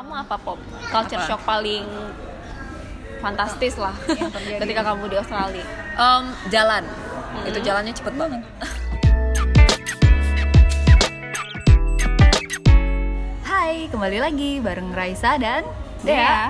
kamu apa pop culture Apa? shock paling fantastis lah ketika kamu di Australia Em, jalan itu jalannya cepet banget Hai, kembali lagi bareng Raisa dan Dea.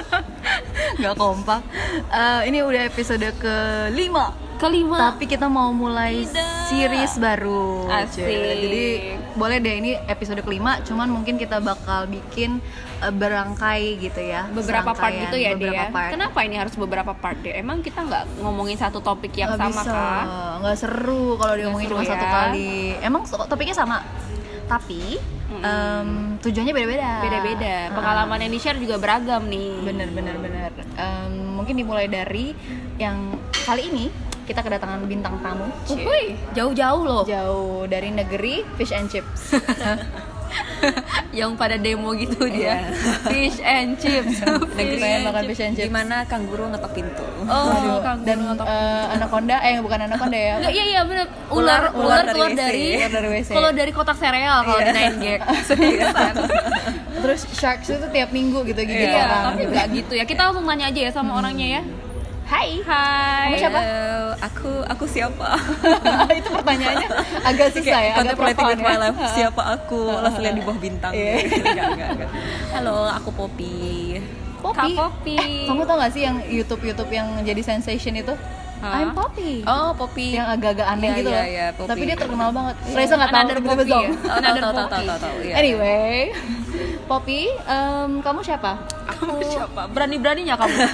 Gak kompak. Eh, ini udah episode kelima. kelima Tapi kita mau mulai series baru. Asik. Jadi boleh deh ini episode kelima. Cuman mungkin kita bakal bikin eh, berangkai gitu ya. beberapa part gitu ya beberapa dia part. kenapa ini harus beberapa part deh emang kita nggak ngomongin satu topik yang Nggak sama bisa. kah nggak seru kalau diomongin cuma satu ya. kali emang topiknya sama tapi em, tujuannya beda-beda beda-beda Ah. pengalaman yang di share juga beragam nih bener bener bener Em, mungkin dimulai dari yang kali ini kita kedatangan bintang tamu. Jauh-jauh loh. Jauh dari negeri fish and chips. Yang pada demo gitu Iya. dia. Fish and chips. Negeri pengen makan fish and chips. Gimana kangguru ngetok pintu? Oh Aduh, kangguru dan atau eh, anaconda eh bukan anaconda ya. Enggak, iya iya bener. Ular- ular ular dari keluar dari dari WC. kalau dari kotak sereal kalau di Nine Gag. Seriusan. Terus sharks itu tiap minggu gitu gigit iya orang. tapi gitu. nggak gitu ya. Kita langsung nanya aja ya sama orangnya ya Hai Hai Kamu siapa? Halo, aku aku siapa itu pertanyaannya agak susah ya agak contemplating with profound my ya. life siapa aku langsung lihat di bawah bintang Iya. Enggak, enggak, enggak. halo aku Poppy Poppy. Kak Poppy Kamu tau gak sih yang YouTube YouTube yang jadi sensation itu? Hah? I'm Poppy. oh Poppy Yang agak-agak aneh Iya, gitu iya, loh. iya, Poppy. Tapi dia terkenal banget. Raisa nggak tahu. Tiba-tiba Poppy zong. ya? tahu tahu tahu tahu tahu iya. Anyway, Poppy, em, kamu siapa? aku siapa berani-beraninya kamu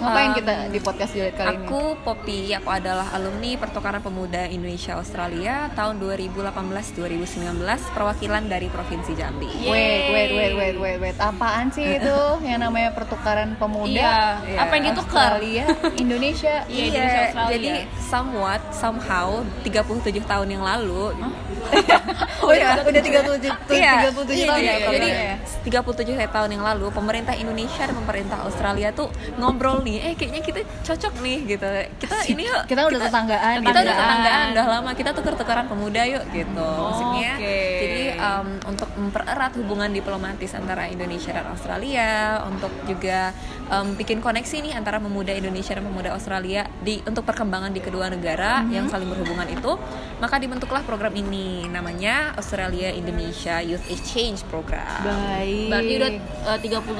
Ngapain kita di podcast Juliet kali ini? Aku Poppy, aku adalah alumni Pertukaran Pemuda Indonesia Australia tahun 2018-2019 perwakilan dari Provinsi Jambi. Wait, wait, wait, wait, wait, wait. Apaan sih itu yang namanya pertukaran pemuda? Iya, Iya. apa yang ditukar Australia, Indonesia. Iya, Indonesia, Australia. jadi somewhat somehow 37 tahun yang lalu Oh iya, udah 37 Iya, 37 iya, tahun iya, ya. Jadi programnya ya? 37 tahun yang lalu pemerintah Indonesia dan pemerintah Australia tuh ngobrol nih, eh kayaknya kita cocok nih gitu. Kita ini yuk kita udah tetanggaan. kita udah tetanggaan udah lama kita tuker-tukeran pemuda yuk gitu maksudnya oke. jadi um, untuk mempererat hubungan diplomatis antara Indonesia dan Australia untuk juga um, bikin koneksi nih antara pemuda Indonesia dan pemuda Australia di untuk perkembangan di kedua negara yang saling berhubungan itu maka dibentuklah program ini namanya Australia Indonesia Youth Exchange Program Baik. berarti udah eh,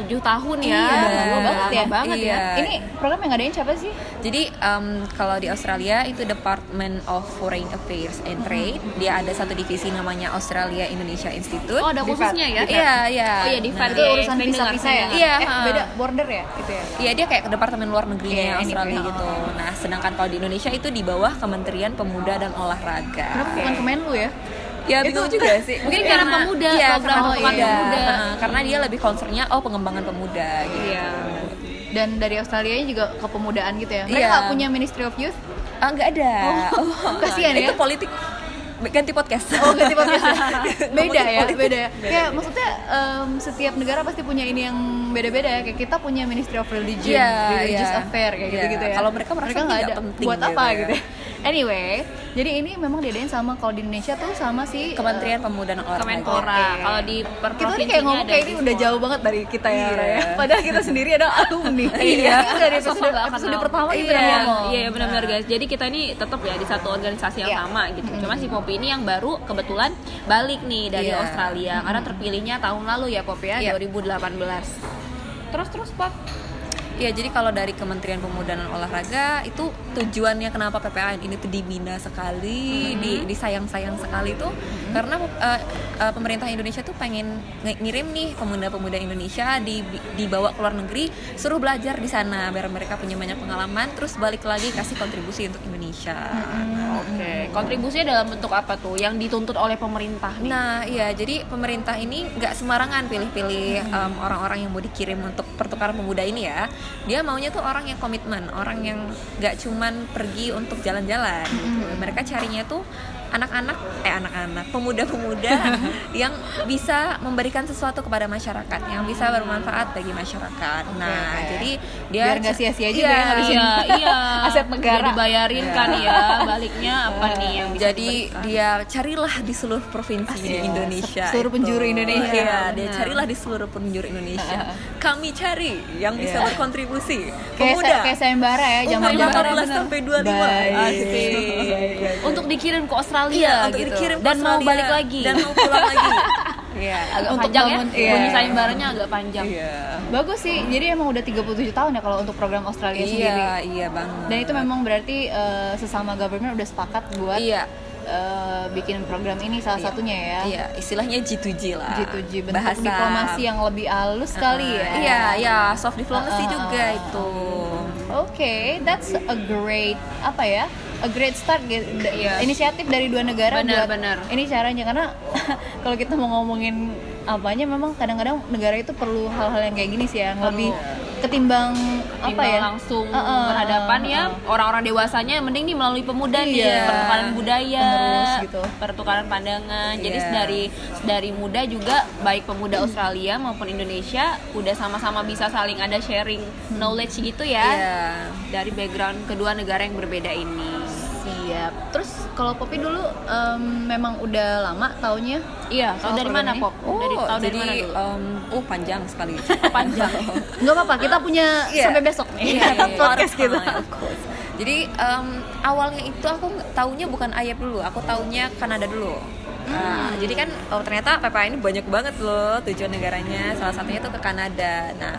37 tahun ya Iya, Udah lama banget lama ya. banget ya Iya. Ini program yang ngadain siapa sih? Jadi um, kalau di Australia itu Department of Foreign Affairs and Trade, dia ada satu divisi namanya Australia Indonesia Institute. oh ada khususnya ya Iya, iya. oh iya di Nah, Itu urusan Sering dengar, visa-visa ya? Iya, Eh, beda border ya? Gitu ya? Iya dia kayak departemen luar negerinya Iya, Australia anyway, gitu. Nah, sedangkan kalau di Indonesia itu di bawah Kementerian Pemuda dan Olahraga. Kenapa bukan Kemenlu ya? Ya bingung juga sih. Mungkin karena pemuda, iya, program karena pemuda. pemuda. Heeh, karena dia lebih concernnya oh pengembangan pemuda gitu. Iya. Dan dari Australia juga kepemudaan gitu ya? Mereka Iya. nggak punya Ministry of Youth? Ah nggak ada. Oh, kasihan ya. Itu politik ganti podcast. Oh ganti podcast ya? Beda ya, Politik. beda ya Kayak maksudnya em, setiap negara pasti punya ini yang beda-beda ya Kayak kita punya Ministry of Religion, Iya, Religious iya. Affair kayak Iya. gitu-gitu ya Kalau mereka merasa nggak tidak ada penting Buat gitu apa ya. gitu ya Anyway, jadi ini memang diadain sama kalau di Indonesia tuh sama si Kementerian Pemuda dan Olahraga. Kemenpora kalau di per kita tadi kayak ngomong ada kayak ini udah jauh banget dari kita ya, Iya. Raya. Padahal kita sendiri adalah alumni. Iya. Ini dari episode, episode pertama iya, ngomong. Iya benar-benar guys. Jadi kita ini tetap ya di satu organisasi yang Iya. sama gitu. Cuma si Poppy ini yang baru kebetulan balik nih dari Iya. Australia karena terpilihnya tahun lalu ya Poppy ya Iya. 2018. Terus terus Pop. Iya, jadi kalau dari Kementerian Pemuda dan Olahraga itu tujuannya kenapa PPAN ini tuh dibina sekali, Mm-hmm. di disayang-sayang sekali tuh karena eh, eh, pemerintah Indonesia tuh pengen nge- ngirim nih pemuda-pemuda Indonesia di dibawa ke luar negeri, suruh belajar di sana biar mereka punya banyak pengalaman, terus balik lagi kasih kontribusi untuk Indonesia. Mm-hmm. Oke. Kontribusinya dalam bentuk apa tuh? Yang dituntut oleh pemerintah nih? Nah, iya, jadi pemerintah ini nggak sembarangan pilih-pilih um, orang-orang yang mau dikirim untuk pertukaran pemuda ini ya. Dia maunya tuh orang yang komitmen, orang yang nggak cuman pergi untuk jalan-jalan. gitu. Mereka carinya tuh anak-anak eh anak-anak pemuda-pemuda yang bisa memberikan sesuatu kepada masyarakat yang bisa bermanfaat bagi masyarakat nah oke. jadi dia Biar nggak sia-sia juga Iya, ya ngabisin Iya, iya. aset negara. Udah dibayarin kan ya. Baliknya apa nih yang bisa jadi diberikan? dia carilah di seluruh provinsi di Iya, Indonesia seluruh itu. penjuru Indonesia. Iya, dia carilah di seluruh penjuru Indonesia. Kami cari yang bisa Iya. berkontribusi. kayak Pemuda. kayak sayembara ya zaman 18 sampai 25. Asik. untuk dikirim ke Australia Iya, untuk gitu. dikirim ke dan mau Australia. balik lagi. dan mau pulang lagi. Iya. agak Untuk panjang bangun- ya. iya. Bunyi sayembaranya agak panjang. Iya. bagus sih jadi emang udah 37 tahun ya kalau untuk program Australia sendiri Iya, iya banget. dan itu memang berarti eh, sesama government udah sepakat buat Iya. Eh, bikin program ini salah Iya. satunya ya Iya, istilahnya G2G lah. G2G bentuk Bahasa diplomasi yang lebih halus kali ya Iya, iya, soft diplomacy Uh, uh, juga uh. itu. Oke, that's a great apa ya? A great start gitu. Yes. Inisiatif dari dua negara Benar, buat benar. ini caranya karena kalau kita mau ngomongin apanya memang kadang-kadang negara itu perlu hal-hal yang kayak gini sih yang lebih ketimbang apa Timbang ya? langsung Uh, uh, berhadapan uh, ya uh. orang-orang dewasanya mending nih melalui pemuda nih Iya. pertukaran budaya gitu. pertukaran pandangan jadi Iya. dari dari muda juga baik pemuda Australia maupun Indonesia udah sama-sama bisa saling ada sharing knowledge gitu ya Iya. dari background kedua negara yang berbeda ini Siap. Terus kalau Popi dulu em, memang udah lama taunya? iya tahu dari mana pop dari Oh, tahu dari mana dulu um, oh panjang sekali. panjang Nggak apa-apa, kita punya Iya. sampai besok nih. Iya, iya, iya. podcast gitu. Ah, of course. Jadi um, awalnya itu aku taunya bukan Ayep dulu, aku taunya Kanada dulu. Nah, jadi kan oh, ternyata PPA ini banyak banget loh tujuan negaranya. Salah satunya tuh ke Kanada. Nah,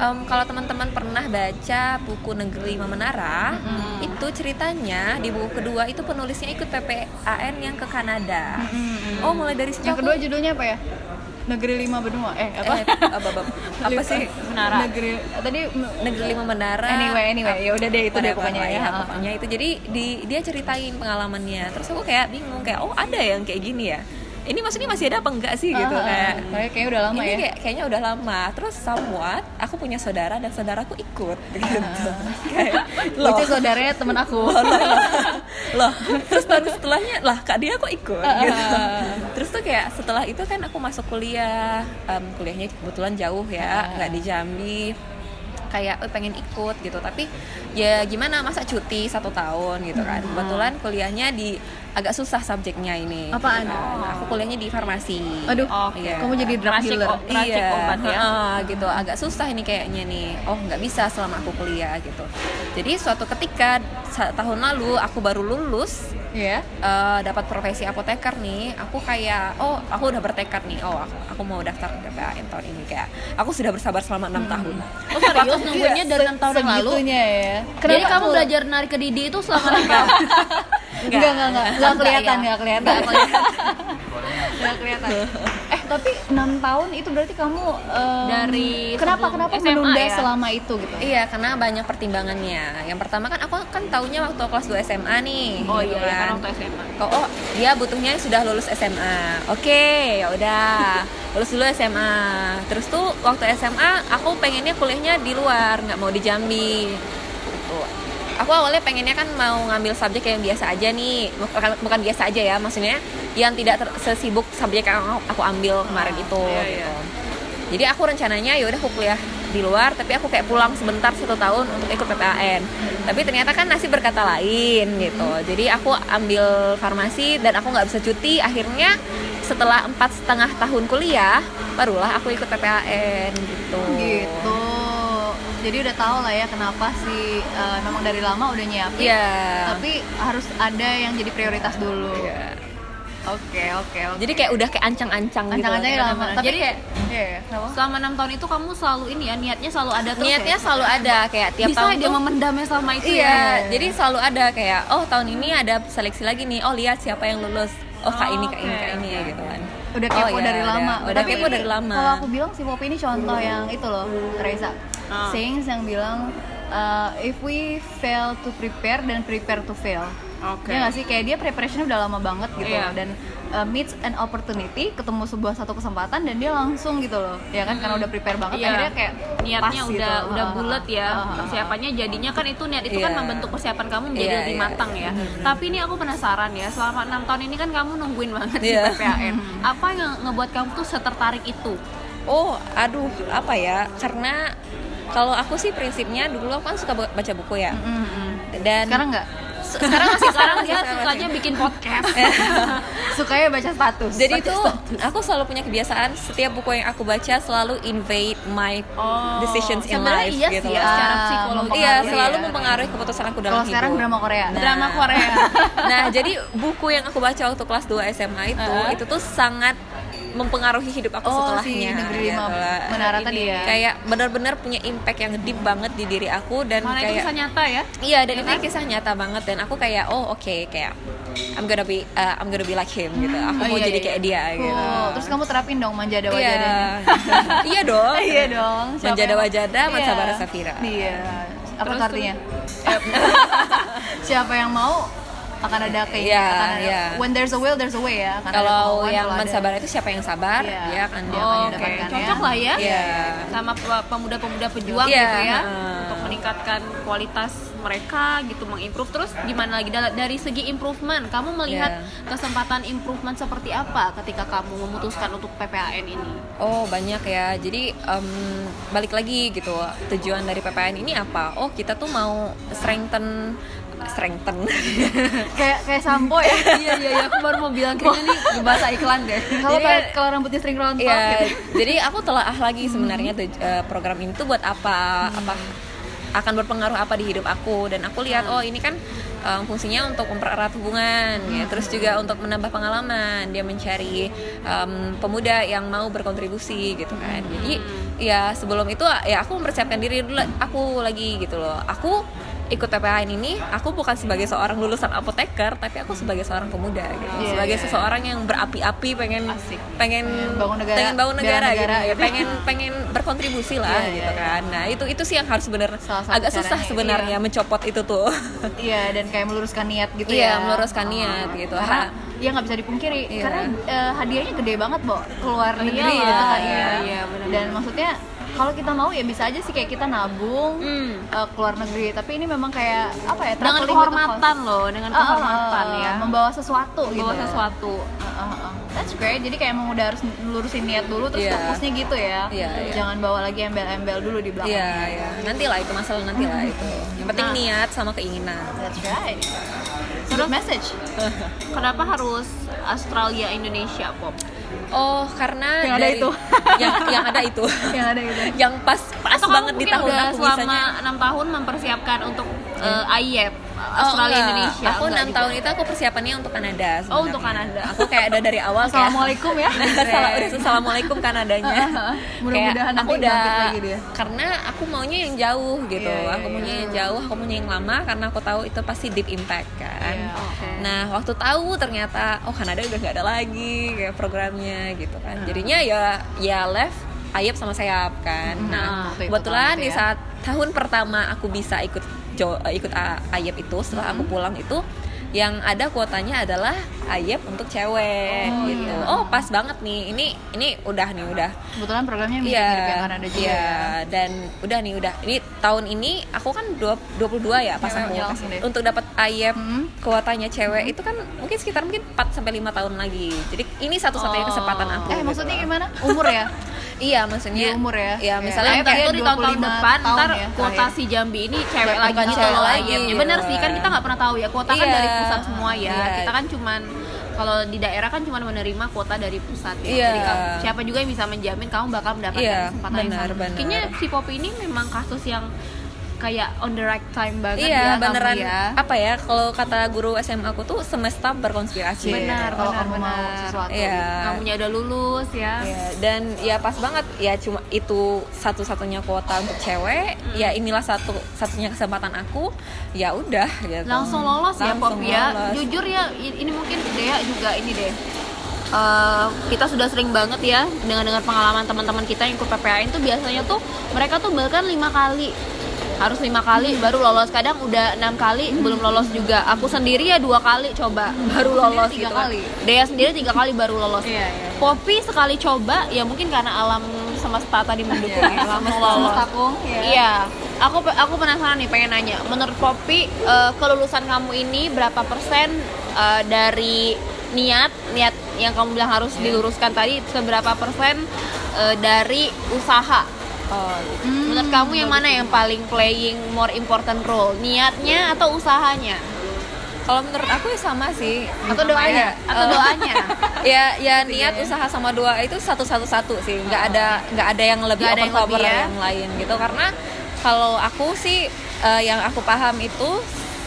em, kalau teman-teman pernah baca buku Negeri Lima Menara, itu ceritanya di buku kedua itu penulisnya ikut PPAN yang ke Kanada. Oh, mulai dari situ Yang aku- kedua judulnya apa ya? Negeri Lima Benua. Eh, apa? eh, apa, apa, apa sih menara Negeri tadi Negeri Lima Menara. Anyway, anyway, ya udah deh itu deh pokoknya lah ya. pokoknya itu jadi di dia ceritain pengalamannya terus aku kayak bingung kayak oh ada yang kayak gini ya ini maksudnya masih ada apa enggak sih gitu ah, kayak. Kayak- kayaknya udah lama ini ya. kayak, kayaknya udah lama terus somewhat aku punya saudara dan saudaraku ikut gitu kayak loh saudaranya temen aku. loh, loh, loh. Loh, terus tahun setelahnya lah kak dia kok ikut Ah, gitu. terus tuh kayak setelah itu kan aku masuk kuliah em, kuliahnya kebetulan jauh ya nggak di Jambi kayak "Eh, pengen ikut gitu tapi ya gimana masa cuti satu tahun gitu kan Hmm. kebetulan kuliahnya di agak susah subjeknya ini. Apaan? Nah, aku kuliahnya di farmasi. Aduh, Oh, Iya. kamu jadi drug dealer. o- racik obat ya. Heeh, gitu. Agak susah ini kayaknya nih. Oh nggak bisa selama aku kuliah gitu. Jadi suatu ketika tahun lalu aku baru lulus Iya. eh, dapat profesi apoteker nih aku kayak oh aku udah bertekad nih. Oh aku, aku mau daftar ke PPAN tahun ini kayak aku sudah bersabar selama enam tahun. Oh serius? Nungguinnya dari enam tahun yang lalu? ya. jadi kamu belajar nari ke Didi itu selama enam tahun Enggak, enggak, enggak, enggak Enggak, kelihatan, ya. enggak kelihatan. Enggak kelihatan. Eh, tapi 6 tahun itu berarti kamu em, Dari kenapa kenapa SMA menunda ya? selama itu gitu? Iya, karena banyak pertimbangannya. Yang pertama kan aku kan taunya waktu kelas 2 SMA nih. oh gitu iya ya, kan waktu SMA Kok oh dia butuhnya sudah lulus SMA. Oke, ya udah. Lulus dulu SMA. Terus tuh waktu SMA aku pengennya kuliahnya di luar, nggak mau di Jambi. Aku awalnya pengennya kan mau ngambil subjek yang biasa aja nih, bukan, bukan biasa aja ya, maksudnya yang tidak ter- sesibuk subjek yang aku ambil kemarin itu. iya, iya. gitu. Jadi aku rencananya ya udah aku kuliah di luar, tapi aku kayak pulang sebentar satu tahun untuk ikut PPAN. Tapi ternyata kan nasib berkata lain gitu. Jadi aku ambil farmasi dan aku nggak bisa cuti. Akhirnya setelah empat setengah tahun kuliah, barulah aku ikut PPAN gitu. Gitu. Jadi udah tahu lah ya kenapa sih eh, memang dari lama udah nyiapin. Iya. Tapi harus ada yang jadi prioritas dulu. Iya. Oke, oke, oke. Jadi kayak udah kayak ancang-ancang gitu. ancang-ancangnya lama. benar-benar. Tapi Jadi- kayak iya, iya, selama enam tahun itu kamu selalu ini ya niatnya selalu ada terus Niatnya ya? selalu ada kayak tiap bisa tahun dia tuh memendamnya selama itu Iya, ya jadi selalu ada kayak oh tahun ini ada seleksi lagi nih. Oh lihat siapa yang lulus. Oh kak ini kak ini kak ini ya gitu kan. udah Oh, kepo iya, dari udah. lama. Udah Tapi kepo dari lama. Kalau aku bilang si Poppy ini contoh yang itu loh, Reza. Ah. Sayings yang bilang uh, if we fail to prepare dan prepare to fail. Oke. Ya nggak sih kayak dia preparationnya udah lama banget gitu Iya. loh. dan uh, meets an opportunity ketemu sebuah satu kesempatan dan dia langsung gitu loh ya kan karena udah prepare banget Iya. akhirnya kayak niatnya pas udah gitu. udah ha, bulat ya ha. persiapannya jadinya kan itu niat itu kan Iya. membentuk persiapan kamu menjadi Iya, lebih iya. matang ya tapi ini aku penasaran ya selama enam tahun ini kan kamu nungguin banget Iya. di PPAN apa yang ngebuat kamu tuh setertarik itu Oh, aduh, apa ya? Karena kalau aku sih prinsipnya dulu aku kan suka ba- baca buku ya. Mm, mm. Dan sekarang nggak se- sekarang masih sekarang dia sukanya bikin podcast sukanya baca status Jadi Baca itu status. aku selalu punya kebiasaan setiap buku yang aku baca selalu invade my Oh, decisions in life iya gitu sih ya, secara psikologi Iya, mempengaruhi selalu ya. mempengaruhi keputusan aku dalam kalau hidup. sekarang drama Korea Nah. drama Korea Nah, jadi buku yang aku baca waktu kelas 2 SMA itu Uh-huh. itu tuh sangat mempengaruhi hidup aku oh setelahnya. si negeri gitu lah. menara Ini tadi ya Kayak benar-benar punya impact yang deep banget di diri aku dan mana itu kayak bisa nyata ya Iya, dan itu kisah nyata banget dan aku kayak oh oke kayak I'm gonna be uh, I'm gonna be like him gitu. Aku Oh, mau iya, jadi iya. kayak dia gitu. Cool. terus kamu terapin dong manjada Iya. wajadanya iya dong. iya dong Siapa Manjada wajada, Iya. Mansabara Safira. iya apa artinya siapa yang mau akan ada kayak Iya, akan ada iya. when there's a will there's a way ya Akan Kalau yang ada- mensabar itu siapa yang sabar, Iya. dia akan dia Oh, akan oke. mendapatkan. cocok lah ya Iya. sama pe- pemuda-pemuda pejuang Iya, gitu ya heeh. untuk meningkatkan kualitas mereka gitu mengimprove terus gimana lagi dari segi improvement kamu melihat Iya. kesempatan improvement seperti apa ketika kamu memutuskan untuk PPAN ini Oh banyak ya. Jadi em, balik lagi gitu. Tujuan dari PPN ini apa? Oh kita tuh mau strengthen strengthen. kayak kayak sampo ya. Iya iya iya. Aku baru mau bilang kayaknya nih bahasa iklan deh. Kalau pa- kalau rambutnya sering rontok Iya, gitu. jadi aku telah lagi sebenarnya tuj- eh, program ini tuh buat apa? Apa akan berpengaruh apa di hidup aku. Dan aku lihat oh ini kan em, fungsinya untuk mempererat hubungan ya. Terus juga untuk menambah pengalaman. Dia mencari em, pemuda yang mau berkontribusi gitu kan. Jadi ya sebelum itu ya aku mempersiapkan diri dulu aku lagi gitu loh. Aku ikut PPAN ini aku bukan sebagai seorang lulusan apoteker tapi aku sebagai seorang pemuda gitu. Iya, sebagai iya, seseorang yang berapi-api pengen Asik. pengen Pengen bangun negara, pengen bangun negara, negara gitu, ya. gitu. pengen pengen berkontribusi lah Iya, gitu iya, kan. Nah itu itu sih yang harus bener agak susah sebenarnya iya. mencopot itu tuh. Iya dan kayak meluruskan niat gitu Iya, ya. meluruskan niat gitu. karena ya nggak bisa dipungkiri Iya. karena eh, hadiahnya gede banget bo. Keluar negeri gitu kan iya, ya iya, dan maksudnya kalau kita mau ya bisa aja sih kayak kita nabung Hmm. eh, keluar negeri tapi ini memang kayak apa ya dengan traveling kehormatan loh dengan a cause. kehormatan Ah, ah, ya membawa sesuatu membawa gitu sesuatu Ah, ah, ah. That's great. Jadi kayak emang udah harus lurusin niat dulu terus Iya. fokusnya gitu ya. Iya, iya. Jangan bawa lagi embel-embel dulu di belakang. iya iya nanti lah itu masalah nanti lah itu yang penting Nah. niat sama keinginan That's right. Good message. kenapa harus Australia Indonesia pop oh karena Yang ada dari- itu. yang yang ada itu Yang ada gitu. yang pas pas Atau banget di tahun udah aku selama bisanya enam tahun mempersiapkan untuk eh, IEP Oh, Australia enggak. Indonesia Aku enam juga. tahun itu aku persiapannya untuk Kanada. Oh, sebenarnya. untuk Kanada. Aku kayak ada dari awal Assalamualaikum ya. Udah assalamualaikum Kanadanya. Mudah-mudahan aku udah lagi dia. karena aku maunya yang jauh gitu. Iya, iya, aku maunya iya. yang jauh, aku maunya yang lama karena aku tahu itu pasti deep impact kan. Iya, oke. Nah, waktu tahu ternyata oh Kanada udah nggak ada lagi kayak programnya gitu kan. Jadinya ya ya left Ayep sama Sayap kan. Hmm, Nah, itu kebetulan di ya. saat tahun pertama aku bisa ikut jo, eh, ikut A- Ayep itu setelah Hmm. aku pulang itu yang ada kuotanya adalah Ayep untuk cewek Oh, gitu. iya. Oh, pas banget nih. Ini ini udah nih udah. Kebetulan programnya mirip Iya. yang Kanada juga Iya, ya. dan udah nih udah. Ini tahun ini aku kan dua- 22 ya pas Cewek aku untuk dapat Ayep Hmm. kuotanya cewek itu kan mungkin sekitar mungkin 4 sampai 5 tahun lagi. Jadi ini satu-satunya Oh. kesempatan aku. Eh gitu maksudnya gimana? Umur ya? Iya, maksudnya Di umur ya? Iya, Iya. misalnya Ntar kayak di tahun-tahun 25 depan tahun ntar ya, kuota si Jambi ini cewek lagi gitu loh lagi. Ya bener sih kan kan. kita nggak pernah tahu ya kuota kan Iya. dari pusat semua ya. Iya. Kita kan cuman kalau di daerah kan cuma menerima kuota dari pusat ya. Iya. Jadi kamu, siapa juga yang bisa menjamin kamu bakal mendapatkan Iya, kesempatan yang sama. benar. Kayaknya si Poppy ini memang kasus yang kayak on the right time banget Iya, ya beneran ya. apa ya kalau kata guru SMA aku tuh semesta berkonspirasi. Benar, kalau benar, kamu mau benar. sesuatu. Iya. Kamunya udah lulus ya. Iya, dan ya pas banget ya cuma itu satu-satunya kuota untuk cewek Hmm. ya inilah satu satunya kesempatan aku ya udah gitu langsung lolos ya Langsung Pop ya lolos. jujur ya ini mungkin Dea juga ini deh Eh, kita sudah sering banget ya dengan dengan pengalaman teman-teman kita yang ikut PPAN tuh biasanya tuh mereka tuh bahkan lima kali harus lima kali baru lolos kadang udah enam kali belum lolos juga aku sendiri ya dua kali coba baru lolos tiga gitu kan. kali? Dea sendiri tiga kali baru lolos Iya, iya. Poppy sekali coba ya mungkin karena alam semesta tadi mendukung ya langsung lolos Semesta kung, ya. Iya, aku aku penasaran nih pengen nanya. Menurut Poppy, eh, kelulusan kamu ini berapa persen eh, dari niat niat yang kamu bilang harus diluruskan tadi seberapa persen eh, dari usaha? Hmm, Menurut kamu yang mana yang paling playing more important role? Niatnya atau usahanya? kalau menurut aku ya sama sih Atau doanya? Atau doanya? ya ya niat usaha sama dua itu satu satu satu sih nggak ada nggak ada yang lebih ada yang lebih ya? yang lain gitu karena kalau aku sih eh, yang aku paham itu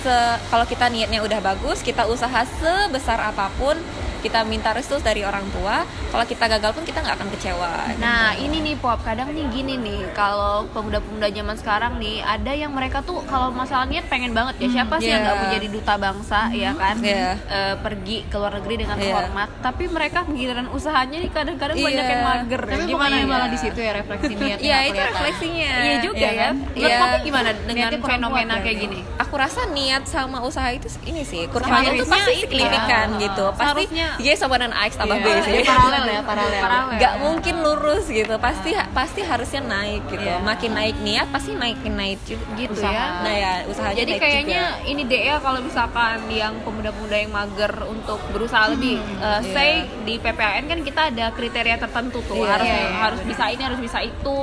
se- kalau kita niatnya udah bagus kita usaha sebesar apa pun kita minta restu dari orang tua kalau kita gagal pun kita nggak akan kecewa Nah ini nih pop kadang nih gini nih kalau pemuda-pemuda zaman sekarang nih ada yang mereka tuh kalau masalah niat pengen banget ya siapa sih yang iya. nggak mau jadi duta bangsa ya kan Iya. Eh, pergi ke luar negeri dengan Iya. hormat tapi mereka giliran usahanya nih kadang-kadang Iya. banyak yang mager Tapi gimana gimana ya malah di situ ya refleksi niatnya Iya itu refleksinya Iya juga Iya ya. kan? Menurut Iya. Poppy gimana dengan fenomena kayak gini? aku rasa niat sama usaha itu ini sih kurvanya tuh Harusnya pasti ini signifikan ya. gitu pasti Seharusnya- Y sama dan X tambah Iya, B sih jadi paralel ya paralel. Paralel. nggak mungkin lurus gitu pasti pasti harusnya naik gitu Iya. makin naik niat pasti makin naik juga Gitu Usaha. ya. nah ya usahanya Jadi naik kayaknya juga. ini deh ya kalau misalkan yang pemuda-pemuda yang mager untuk berusaha lebih, uh, iya. say di PPAN kan kita ada kriteria tertentu tuh Iya, harus iya, iya. harus bisa ini harus bisa itu.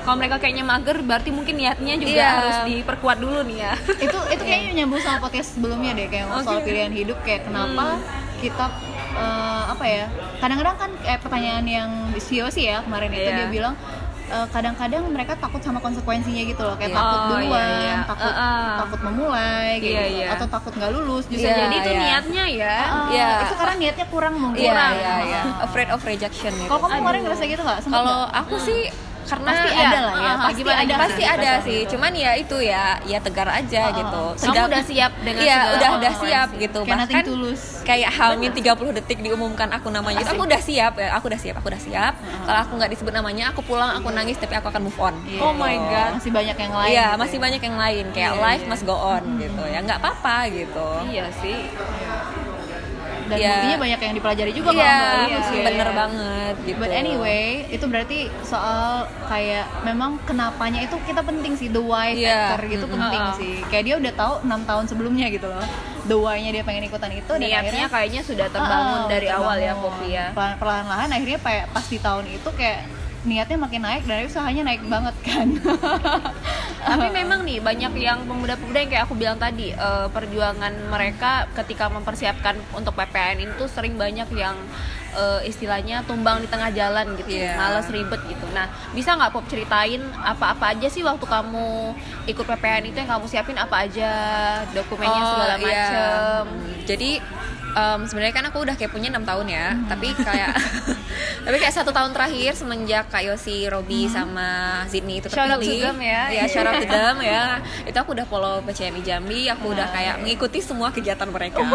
Kalau mereka kayaknya mager, berarti mungkin niatnya juga Iya. harus diperkuat dulu nih ya. itu itu kayaknya nyambung sama podcast sebelumnya deh kayak soal Oke. pilihan hidup kayak kenapa kita eh, apa ya kadang-kadang kan kayak pertanyaan yang CEO sih ya kemarin itu Iya. dia bilang eh, kadang-kadang mereka takut sama konsekuensinya gitu loh kayak Iya. takut Oh, duluan iya, iya. takut Uh, uh. takut memulai Iya, gitu iya. atau takut nggak lulus bisa Iya, jadi itu iya. niatnya ya. Ah, Iya. itu karena niatnya kurang mungkin iya Kurang. iya iya Ah. afraid of rejection gitu kalau kamu kemarin ngerasa gitu nggak kalau aku sih karena Pasti ya, ada lah ya, ah, pasti gimana, ada pasti sih, ada sih. Cuman ya itu ya ya tegar aja Ah, gitu. Kamu udah siap dengan iya segala udah udah siap gitu. bahkan tulus. kayak Hamin 30 detik diumumkan aku namanya. Itu aku udah siap ya aku udah siap aku udah siap. Kalau aku nggak disebut namanya aku pulang aku nangis tapi aku akan move on. Iya. Oh my god. masih banyak yang lain Iya, gitu masih ya. banyak yang lain. Kayak Iya, life iya. must go on gitu ya. Nggak apa-apa gitu. Iya sih. Dan Iya. buktinya banyak yang dipelajari juga Iya, kalau lulus ya. bener banget gitu. But anyway, itu berarti soal kayak memang kenapanya itu kita penting sih the why Iya. factor gitu Mm-mm. penting Uh-uh. sih. Kayak dia udah tahu enam tahun sebelumnya gitu loh. The why-nya dia pengen ikutan itu dan Niatnya akhirnya kayaknya sudah terbangun Ah, dari awal ya terbangun. Poppy ya. Perlahan-lahan akhirnya pas di tahun itu kayak niatnya makin naik dan usahanya naik banget kan. tapi memang nih banyak yang pemuda-pemuda yang kayak aku bilang tadi eh, perjuangan mereka ketika mempersiapkan untuk PPN itu sering banyak yang eh, istilahnya tumbang di tengah jalan gitu Iya. males ribet gitu nah bisa nggak pop ceritain apa-apa aja sih waktu kamu ikut PPN itu yang kamu siapin apa aja dokumennya Oh, segala iya. macem Hmm, Jadi em, sebenarnya kan aku udah kayak punya enam tahun ya, Hmm. tapi kayak tapi kayak satu tahun terakhir semenjak Kak Yosi, Robi Hmm. sama Sydney itu Shout terpilih. them ya. Ya, shout out to them ya. Itu aku udah follow PCMI Jambi, aku udah kayak mengikuti semua kegiatan mereka.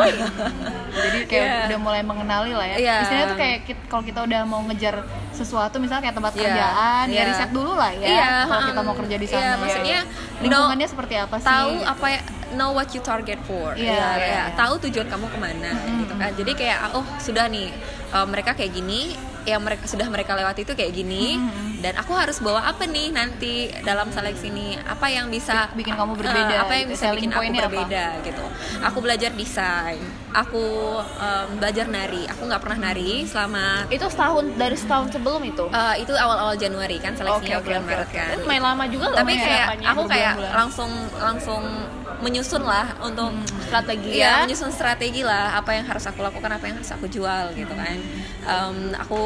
Jadi kayak Iya. udah mulai mengenali lah ya. Iya. Istilahnya tuh kayak kalau kita udah mau ngejar sesuatu misalnya kayak tempat Iya, kerjaan ya iya. riset dulu lah ya. Iya, kalau kita mau kerja di iya, sana. maksudnya, lingkungannya seperti apa sih? tahu apa ya know what you target for ya, iya, ya. iya. tahu tujuan kamu ke mana gitu kan. Jadi kayak oh sudah nih eh, mereka kayak gini yang mereka sudah mereka lewati itu kayak gini dan aku harus bawa apa nih nanti dalam seleksi ini? Apa yang bisa Bikin kamu berbeda eh, apa yang gitu. bisa bikin aku point-nya apa? berbeda gitu. Aku belajar desain aku em, belajar nari. Aku nggak pernah nari selama itu setahun dari setahun sebelum itu? Eh, itu awal-awal Januari kan seleksinya oke, bulan oke, Maret oke. kan. Eh, main lama juga loh tapi main kayak aku kayak langsung langsung menyusun lah untuk strategi Iya, ya menyusun strategi lah apa yang harus aku lakukan, apa yang harus aku jual gitu kan. Em, aku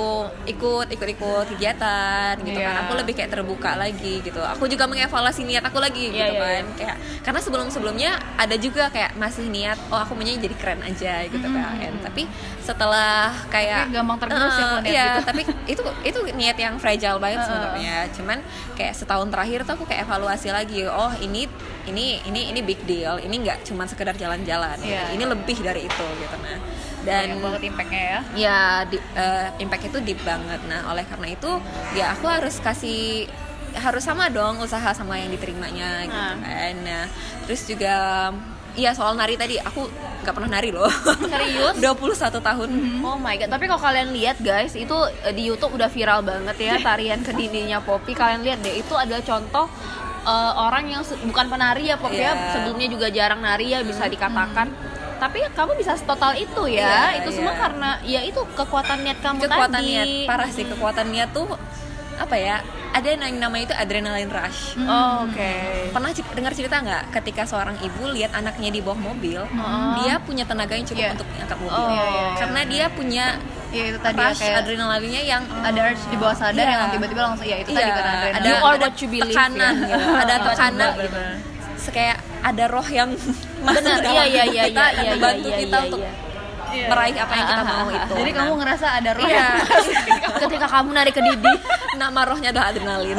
ikut ikut-ikut kegiatan gitu Iya. kan. Aku lebih kayak terbuka lagi gitu. Aku juga mengevaluasi niat aku lagi Iya, gitu iya, kan. Kayak karena sebelum-sebelumnya ada juga kayak masih niat oh aku maunya jadi keren aja gitu kan. Tapi setelah kayak Tapi gampang tergerus ya Eh, iya, gitu. tapi itu itu niat yang fragile banget sebenarnya. Cuman kayak setahun terakhir tuh aku kayak evaluasi lagi. Oh, ini ini ini ini big deal. Ini nggak cuma sekedar jalan-jalan. Iya. Ini lebih dari itu gitu nah. banyak Dan banget impactnya ya. ya di, eh, impact itu deep banget. Nah, oleh karena itu ya aku harus kasih harus sama dong usaha sama yang diterimanya gitu Nah. kan nah terus juga Iya soal nari tadi aku nggak pernah nari loh Serius? 21 tahun Oh my god, tapi kalau kalian lihat guys, itu eh, di YouTube udah viral banget ya tarian kedininya Poppy. Kalian lihat deh, itu adalah contoh eh, orang yang se- bukan penari ya Poppy ya, Iya. sebelumnya juga jarang nari ya bisa dikatakan. Tapi kamu bisa total itu ya, Iya, itu semua iya. karena ya itu kekuatan niat kamu kekuatan tadi. niat parah sih kekuatan niat tuh apa ya ada yang namanya itu adrenaline rush Oh, Oke. pernah ci- dengar cerita nggak ketika seorang ibu lihat anaknya di bawah mobil dia punya tenaga yang cukup Iya. untuk angkat mobil Oh, iya, iya, karena dia punya ya itu tadi ya, rush kayak adrenalinnya yang ada urge di bawah sadar Iya. yang tiba-tiba langsung ya itu Iya, tadi kan ada adrenalin. You are what you believe, tekanan ya. gitu. ada Oh, tekanan bener, gitu. bener. kayak ada roh yang masuk Benar, dalam iya iya iya kita iya iya membantu iya kita iya, untuk iya. meraih apa yang kita Ah, ah, mau ah, itu jadi Nah, kamu ngerasa ada roh iya Ketika kamu narik ke Didi, nama rohnya adalah adrenalin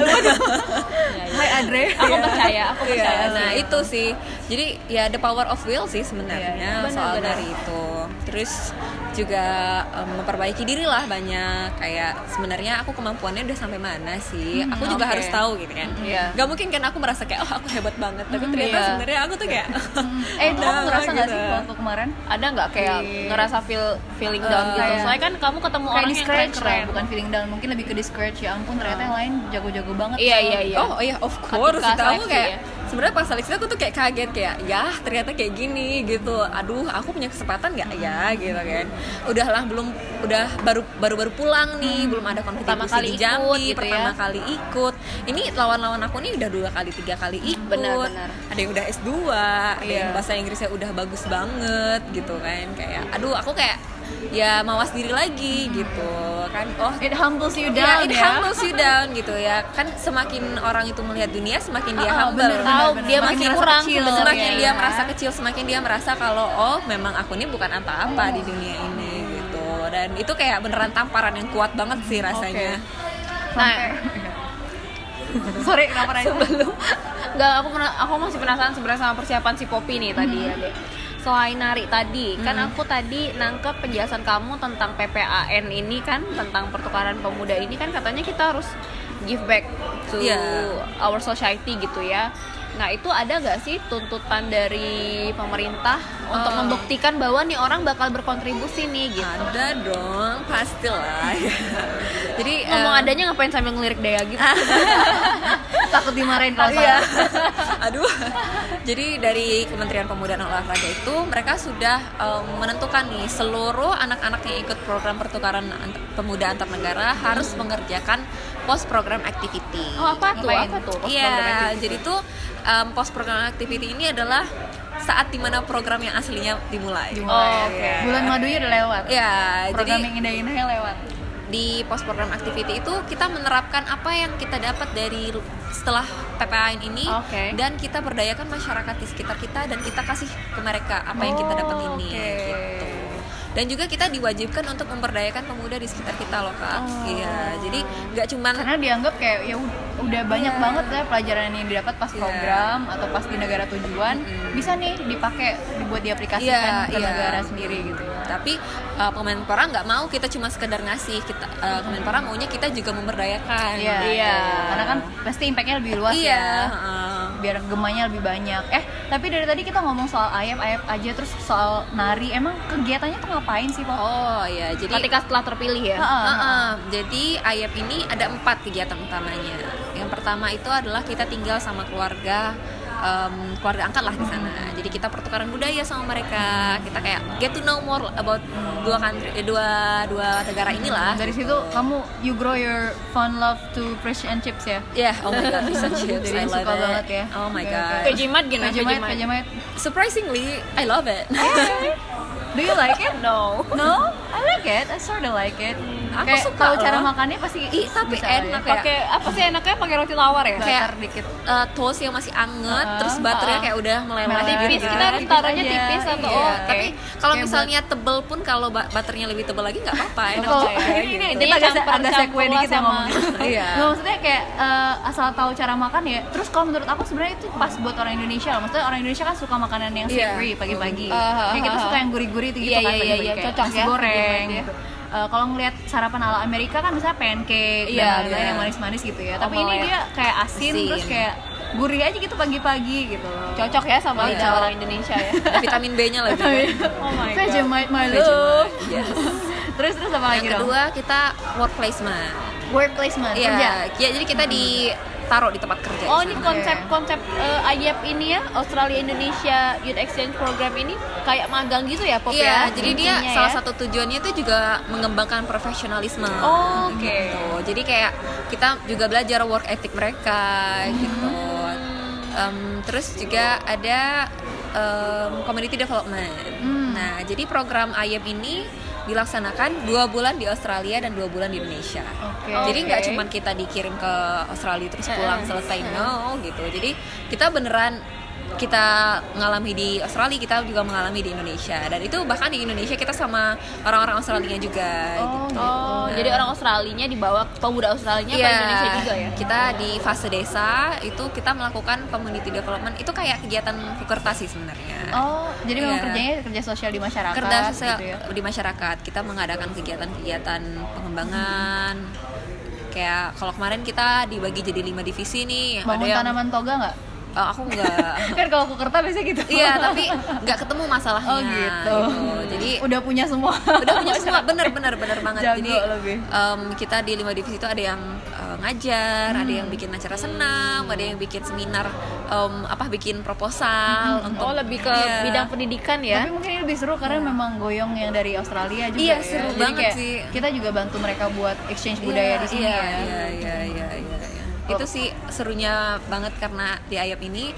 Hai Adre aku percaya, aku Iya, percaya. nah sih. itu sih. Jadi ya the power of will sih sebenarnya Iya, iya. soal Benar-benar. dari itu. Terus juga em, memperbaiki diri lah banyak. Kayak sebenarnya aku kemampuannya udah sampai mana sih? aku juga oke. harus tahu gitu kan. Iya. Gak mungkin kan aku merasa kayak oh aku hebat banget, tapi ternyata iya. sebenarnya aku tuh kayak eh itu kamu Nah, ngerasa gitu. sih waktu kemarin ada nggak kayak Di- ngerasa feel feeling down gitu? kayak- Soalnya kan kamu ketemu kayak orang yang lah keren-keren. bukan feeling down mungkin lebih ke discourage ya ampun ternyata yang lain jago-jago banget Iya iya iya. Oh iya of course seleksi kayak ya. Sebenarnya pas seleksi aku tuh kayak kaget kayak ya ternyata kayak gini gitu. Aduh aku punya kesempatan nggak ya gitu kan. Udahlah belum udah baru baru baru pulang nih belum ada kompetisi Pertama kali di Jambi ikut gitu pertama ya. kali ikut. Ini lawan-lawan aku nih udah dua kali tiga kali ikut. Benar, benar. Ada yang udah S2, ada yang Iya. bahasa Inggrisnya udah bagus banget gitu kan kayak aduh aku kayak ya mawas diri lagi gitu. Kan oh it humbles you ya, down it ya, humbles you down gitu ya. Kan semakin orang itu melihat dunia semakin dia Oh, humble. bener, bener, Tahu bener. dia merasa kurang kecil, semakin ya. dia merasa kecil semakin dia merasa kalau oh memang aku ini bukan apa-apa di dunia ini gitu. Dan itu kayak beneran tamparan yang kuat banget sih rasanya. Nah, sorry kenapa nanya? Sebelum nggak aku aku masih penasaran sebenarnya sama persiapan si Poppy nih tadi ya Dek. Selain nari tadi. Kan aku tadi nangkep penjelasan kamu tentang PPAN ini kan tentang pertukaran pemuda ini kan katanya kita harus give back to Iya. our society gitu ya nah itu ada nggak sih tuntutan dari pemerintah untuk Oh. membuktikan bahwa nih orang bakal berkontribusi nih gitu ada dong pastilah jadi ngomong em, adanya ngapain sambil ngelirik Dea gitu takut dimarahin kalau Iya. salah Aduh. Jadi dari Kementerian Pemuda dan Olahraga itu mereka sudah em, menentukan nih seluruh anak-anak yang ikut program pertukaran ant- pemuda antar negara harus mengerjakan post program activity. oh apa tuh apa tuh Iya, jadi tuh em, post program activity ini adalah saat di mana program yang aslinya dimulai. Oh, oke. Iya. bulan madunya udah lewat Ya, program jadi yang indah-indahnya lewat di post program activity itu kita menerapkan apa yang kita dapat dari setelah PPAN ini Oke. dan kita berdayakan masyarakat di sekitar kita dan kita kasih ke mereka apa yang kita dapat Oh, ini oke. gitu. Dan juga kita diwajibkan untuk memberdayakan pemuda di sekitar kita loh kak. Oh. Iya, jadi nggak cuman karena dianggap kayak ya ud- udah banyak Iya. banget ya pelajaran yang didapat pas Iya. program atau pas di negara tujuan bisa nih dipakai dibuat diaplikasikan Iya, ke iya. negara sendiri gitu tapi uh, Kemenpora nggak mau kita cuma sekedar ngasih kita uh, Kemenpora maunya kita juga memberdayakan Iya, Iya. karena kan pasti impactnya lebih luas iya ya heeh. biar gemanya lebih banyak eh tapi dari tadi kita ngomong soal ayam ayam aja terus soal nari emang kegiatannya tuh ngapain sih Pop? oh ya jadi ketika setelah terpilih ya Heeh, heeh. Heeh, jadi AYAP ini ada empat kegiatan utamanya. Yang pertama itu adalah kita tinggal sama keluarga em, keluarga angkat lah di sana. Jadi kita pertukaran budaya sama mereka. Kita kayak get to know more about dua country, eh, dua dua negara inilah. dari situ kamu you grow your fun love to fish and chips ya Ya, oh my god, fish and chips, Jadi I love suka it. banget ya. Oh my god. Vegemite gimana Vegemite? Vegemite. Surprisingly, I love it. Do you like it? No. No, I like it. I sort of like it. Aku Kayak suka tahu cara makannya pasti Ih, tapi enak ya. ya. Pakai apa sih enaknya pakai roti tawar ya? Butter Kayak dikit. uh, toast yang masih anget, Uh-uh, terus butternya uh-uh. kayak udah meleleh tipis, gitu kita kan. harus taruhnya aja, tipis atau iya. oh, Tapi kalau misalnya tebel pun kalau butternya lebih tebel lagi nggak apa-apa. Enak Kalau juga ini, gitu. ini, agak, agak lah dikit ya sama- Iya. Maksudnya kayak eh, asal tahu cara makan ya. Terus kalau menurut aku sebenarnya itu pas buat orang Indonesia. Maksudnya orang Indonesia kan suka makanan yang Iya. savory pagi-pagi. Uh, uh, Kayak kita uh, suka uh. yang gurih-gurih itu gitu Iya, kan iya, iya, pagi-pagi iya, kayak cocok nasi ya, goreng. Eh, kalau ngelihat sarapan ala Amerika kan misalnya pancake Iya, dan lain-lain iya. yang manis-manis gitu ya. Tapi Omelet. ini dia kayak asin, Asin. terus kayak gurih aja gitu pagi-pagi gitu. cocok ya sama Iya. lidah orang Indonesia ya vitamin B-nya lagi oh my god Vegemite my love. yes. terus terus apa lagi yang dong? kedua kita work placement Work placement Iya, kerja. ya, jadi kita ditaruh di tempat kerja Oh ini konsep-konsep eh, AYEP ini ya Australia Indonesia Youth Exchange Program ini kayak magang gitu ya Pop Iya, ya jadi dia intinya salah ya? satu tujuannya itu juga mengembangkan profesionalisme. Oh, oke. Gitu. Jadi kayak kita juga belajar work ethic mereka gitu. Em, terus juga ada em, community development. Hmm. Nah, jadi program IEM ini dilaksanakan dua bulan di Australia dan dua bulan di Indonesia. Oke. Jadi nggak Oke. cuman kita dikirim ke Australia terus pulang selesai no gitu. Jadi kita beneran kita mengalami di Australia kita juga mengalami di Indonesia dan itu bahkan di Indonesia kita sama orang-orang Australia juga Oh, gitu. Oh, jadi orang Australinya dibawa pemuda Australinya ke Iya, Indonesia juga ya? Kita di fase desa itu kita melakukan community development itu kayak kegiatan fukertasi sebenarnya. Oh, jadi memang Iya. kerjanya kerja sosial di masyarakat Kerja sosial gitu ya. di masyarakat kita mengadakan kegiatan-kegiatan pengembangan kayak kalau kemarin kita dibagi jadi lima divisi nih Bangun tanaman toga nggak? Eh, aku enggak kan kalau aku kerta biasanya gitu. iya tapi nggak ketemu masalahnya Oh gitu. jadi udah punya semua. udah punya semua bener bener bener banget Jago jadi lebih. em, kita di lima divisi itu ada yang eh, ngajar ada Hmm. yang bikin acara senam ada yang bikin seminar em, apa bikin proposal untuk Oh lebih ke Iya. bidang pendidikan ya? Tapi mungkin ini lebih seru karena memang goyong yang dari Australia juga Iya, ya. seru Jadi banget kayak sih. Kita juga bantu mereka buat exchange budaya di sini iya, ya. Iya, iya, iya, Itu sih serunya banget karena di Ayap ini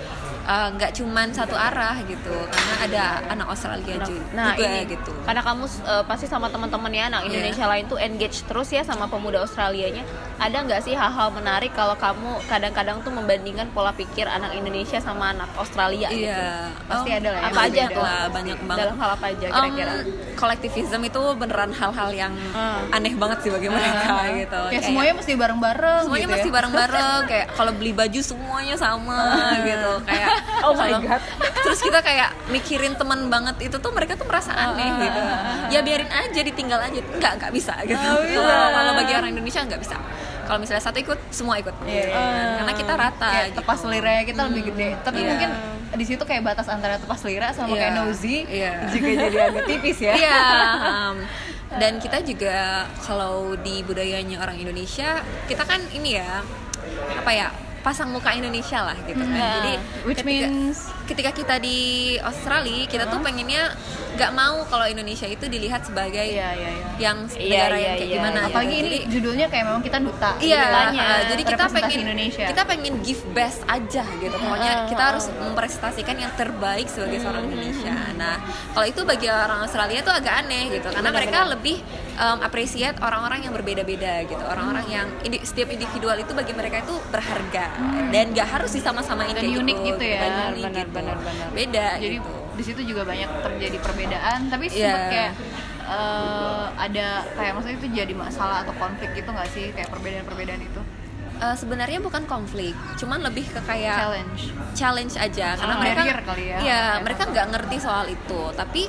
eh, nggak cuman satu arah gitu, karena ada anak Australia ju- Nah juga ini gitu. karena kamu uh, pasti sama teman-teman ya anak Iya. Indonesia lain tuh engage terus ya sama pemuda Australianya. Ada nggak sih hal-hal menarik kalau kamu kadang-kadang tuh membandingkan pola pikir anak Indonesia sama anak Australia? gitu? Iya, Pasti Em, ada lah ya, Apa aja tuh? lah, banyak banget. Dalam hal apa aja kira-kira? Kolektivisme itu beneran hal-hal yang Hmm. aneh banget sih bagi mereka gitu. Kayak semuanya mesti bareng-bareng semuanya gitu mesti ya. bareng-bareng kayak kalau beli baju semuanya sama gitu. Kayak Oh my kalau- God. terus kita kayak mikirin teman banget itu tuh mereka tuh merasa aneh gitu. Ya biarin aja ditinggal aja. Nggak nggak bisa gitu. Kalau kalau bagi orang Indonesia nggak bisa kalau misalnya satu ikut semua ikut Iya, iya. karena kita rata Kayak gitu. tepas selera kita lebih gede. Tapi Iya. mungkin di situ kayak batas antara tepas selera sama Iya. kayak nosy Iya. juga jadi agak tipis ya. Iya. um, dan kita juga kalau di budayanya orang Indonesia, kita kan ini ya apa ya pasang muka Indonesia lah gitu kan. Hmm. Jadi Which ketika, means ketika kita di Australia, kita tuh pengennya nggak mau kalau Indonesia itu dilihat sebagai iya iya iya. yang Iya, negara iya, yang kayak iya. gimana. Apalagi gitu. ini Jadi- judulnya kayak memang kita duta. Iya, Istilahnya, uh, jadi kita pengen Indonesia. kita pengen give best aja gitu. Pokoknya Uh, kita uh, harus mempresentasikan yang terbaik sebagai seorang Indonesia. Nah, kalau itu bagi orang Australia tuh agak aneh gitu, karena mereka lebih um, appreciate orang-orang yang berbeda-beda gitu, orang-orang yang indi- setiap individual itu bagi mereka itu berharga dan gak harus disama-samain Dan kayak unik gitu ya. Unik Benar, gitu. benar, benar. Beda Jadi gitu. di situ juga banyak terjadi perbedaan, tapi Iya. sempat kayak eh, ada kayak maksudnya itu jadi masalah atau konflik gitu nggak sih kayak perbedaan-perbedaan itu Uh, sebenarnya bukan konflik, cuman lebih ke kayak challenge. challenge aja karena Ah, mereka kali ya. Ya. mereka nggak ngerti soal itu. Tapi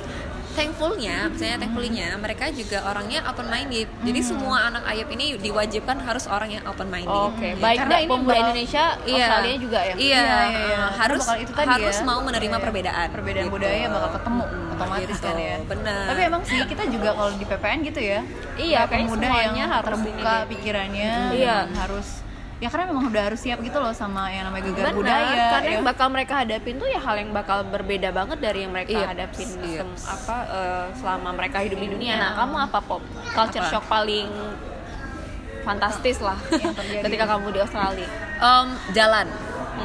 thankfulnya, misalnya thankfulnya mereka juga orangnya open minded. Jadi semua anak ayap ini diwajibkan harus orang yang open minded. Oke, baik Karena ini pemuda Indonesia, Iya. Australia juga ya. Iya, Iya, iya, iya. uh, harus itu tadi harus ya. mau menerima Iya. perbedaan. Perbedaan gitu. budaya bakal ketemu Mm, otomatis gitu, kan ya. Benar. Tapi emang sih kita juga kalau di PPN gitu ya. Iya, pemuda yang harus terbuka ini pikirannya, Iya. harus ya karena memang udah harus siap gitu loh sama yang namanya gegar Benar, budaya. karena ya. yang bakal mereka hadapin tuh ya hal yang bakal berbeda banget dari yang mereka Iya, hadapin iya. sem- apa eh, selama mereka hidup di dunia. Nah, kamu apa pop culture Apa? shock paling fantastis lah Yang terjadi. ketika kamu di Australia? Em, jalan.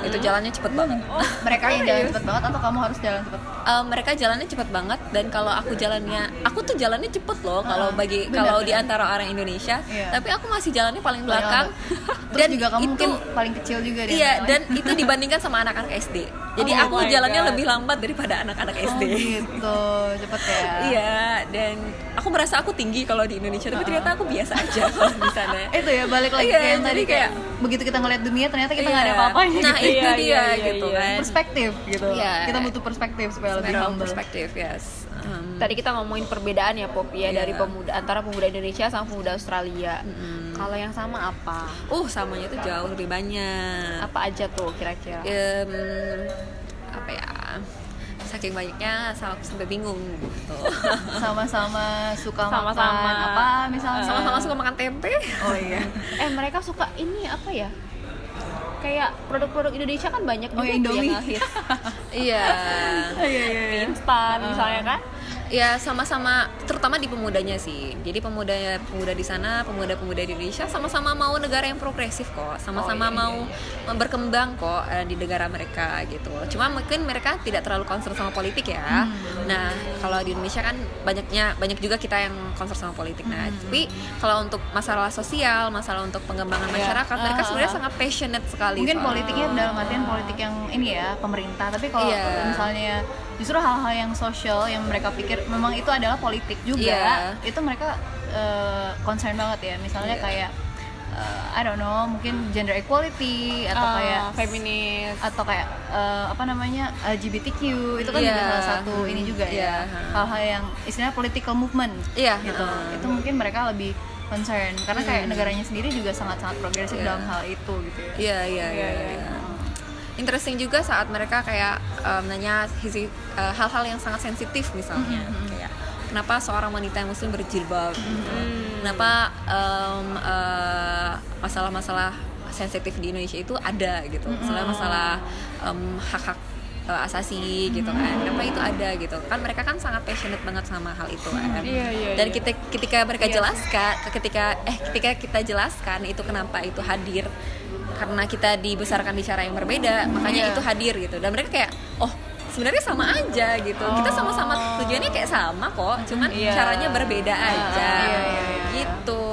Itu jalannya cepet banget. mereka yang jalan cepet banget atau kamu harus jalan cepet? Eh, mereka jalannya cepet banget dan kalau aku jalannya aku tuh jalannya cepet loh kalau Ah, bagi kalau di antara orang Indonesia Iya. tapi aku masih jalannya paling belakang Terus juga kamu itu mungkin paling kecil juga deh. iya dan itu dibandingkan sama anak-anak SD jadi Oh aku jalannya God. lebih lambat daripada anak-anak Oh, SD gitu, cepet ya. iya dan aku merasa aku tinggi kalau di Indonesia tapi ternyata aku biasa aja kalau di sana Itu ya balik lagi Iya, ke yang tadi kayak, kayak- begitu kita ngeliat dunia ternyata kita Iya. nggak ada apa-apanya. nah. Itu Iya, dia iya, iya, gitu iya. kan Perspektif gitu. Iya. Kita butuh perspektif supaya lebih humble. perspektif yes Hmm. Tadi kita ngomongin perbedaan ya Pop ya Iya. dari pemuda antara pemuda Indonesia sama pemuda Australia. Kalau yang sama apa? Uh, samanya itu jauh lebih banyak. Apa aja tuh kira-kira? Em, apa ya? Saking banyaknya sa- sampai bingung gitu. sama-sama suka Sama-sama. makan apa misalnya Sama-sama suka makan tempe. oh iya eh mereka suka ini apa ya? Kayak produk-produk Indonesia kan banyak Oh, juga Indomie. yang ngehits. Iya. iya iya instan misalnya kan? Ya sama-sama, terutama di pemudanya sih. Jadi pemuda pemuda di sana, pemuda-pemuda di Indonesia sama-sama mau negara yang progresif kok, sama-sama Oh, iya, mau berkembang kok eh, di negara mereka gitu. Cuma mungkin mereka tidak terlalu concern sama politik ya. Hmm. Nah kalau di Indonesia kan banyaknya banyak juga kita yang concern sama politik. Nah Hmm. tapi kalau untuk masalah sosial, masalah untuk pengembangan Iya. masyarakat, mereka Ah, sebenarnya ah. sangat passionate sekali. mungkin soal- politiknya dalam artian politik yang ini ya pemerintah tapi kalau Iya. misalnya justru hal-hal yang sosial yang mereka pikir memang itu adalah politik juga Iya. itu mereka eh, concern banget ya misalnya Iya. kayak eh, I don't know mungkin gender equality atau Ah, kayak feminis. atau kayak eh, apa namanya LGBTQ itu kan Iya. juga salah satu ini juga ya Iya. hal-hal yang istilahnya political movement Iya, gitu heeh. itu mungkin mereka lebih concern karena kayak Hmm. negaranya sendiri juga sangat-sangat progresif Iya. dalam hal itu gitu ya Iya iya iya. iya. Interesting juga saat mereka kayak um, nanya uh, hal-hal yang sangat sensitif misalnya, kayak kenapa seorang wanita yang muslim berjilbab, kenapa um, uh, masalah-masalah sensitif di Indonesia itu ada gitu, misalnya masalah um, hak-hak uh, asasi gitu kan, kenapa itu ada gitu, kan mereka kan sangat passionate banget sama hal itu kan, Iya, iya, dan kita ketika mereka Iya. jelaskan, ketika eh ketika kita jelaskan itu kenapa itu hadir karena kita dibesarkan di cara yang berbeda makanya Iya. itu hadir gitu. Dan mereka kayak oh sebenarnya sama aja gitu kita sama-sama tujuannya kayak sama kok cuman Iya. caranya berbeda aja iya, iya, iya. gitu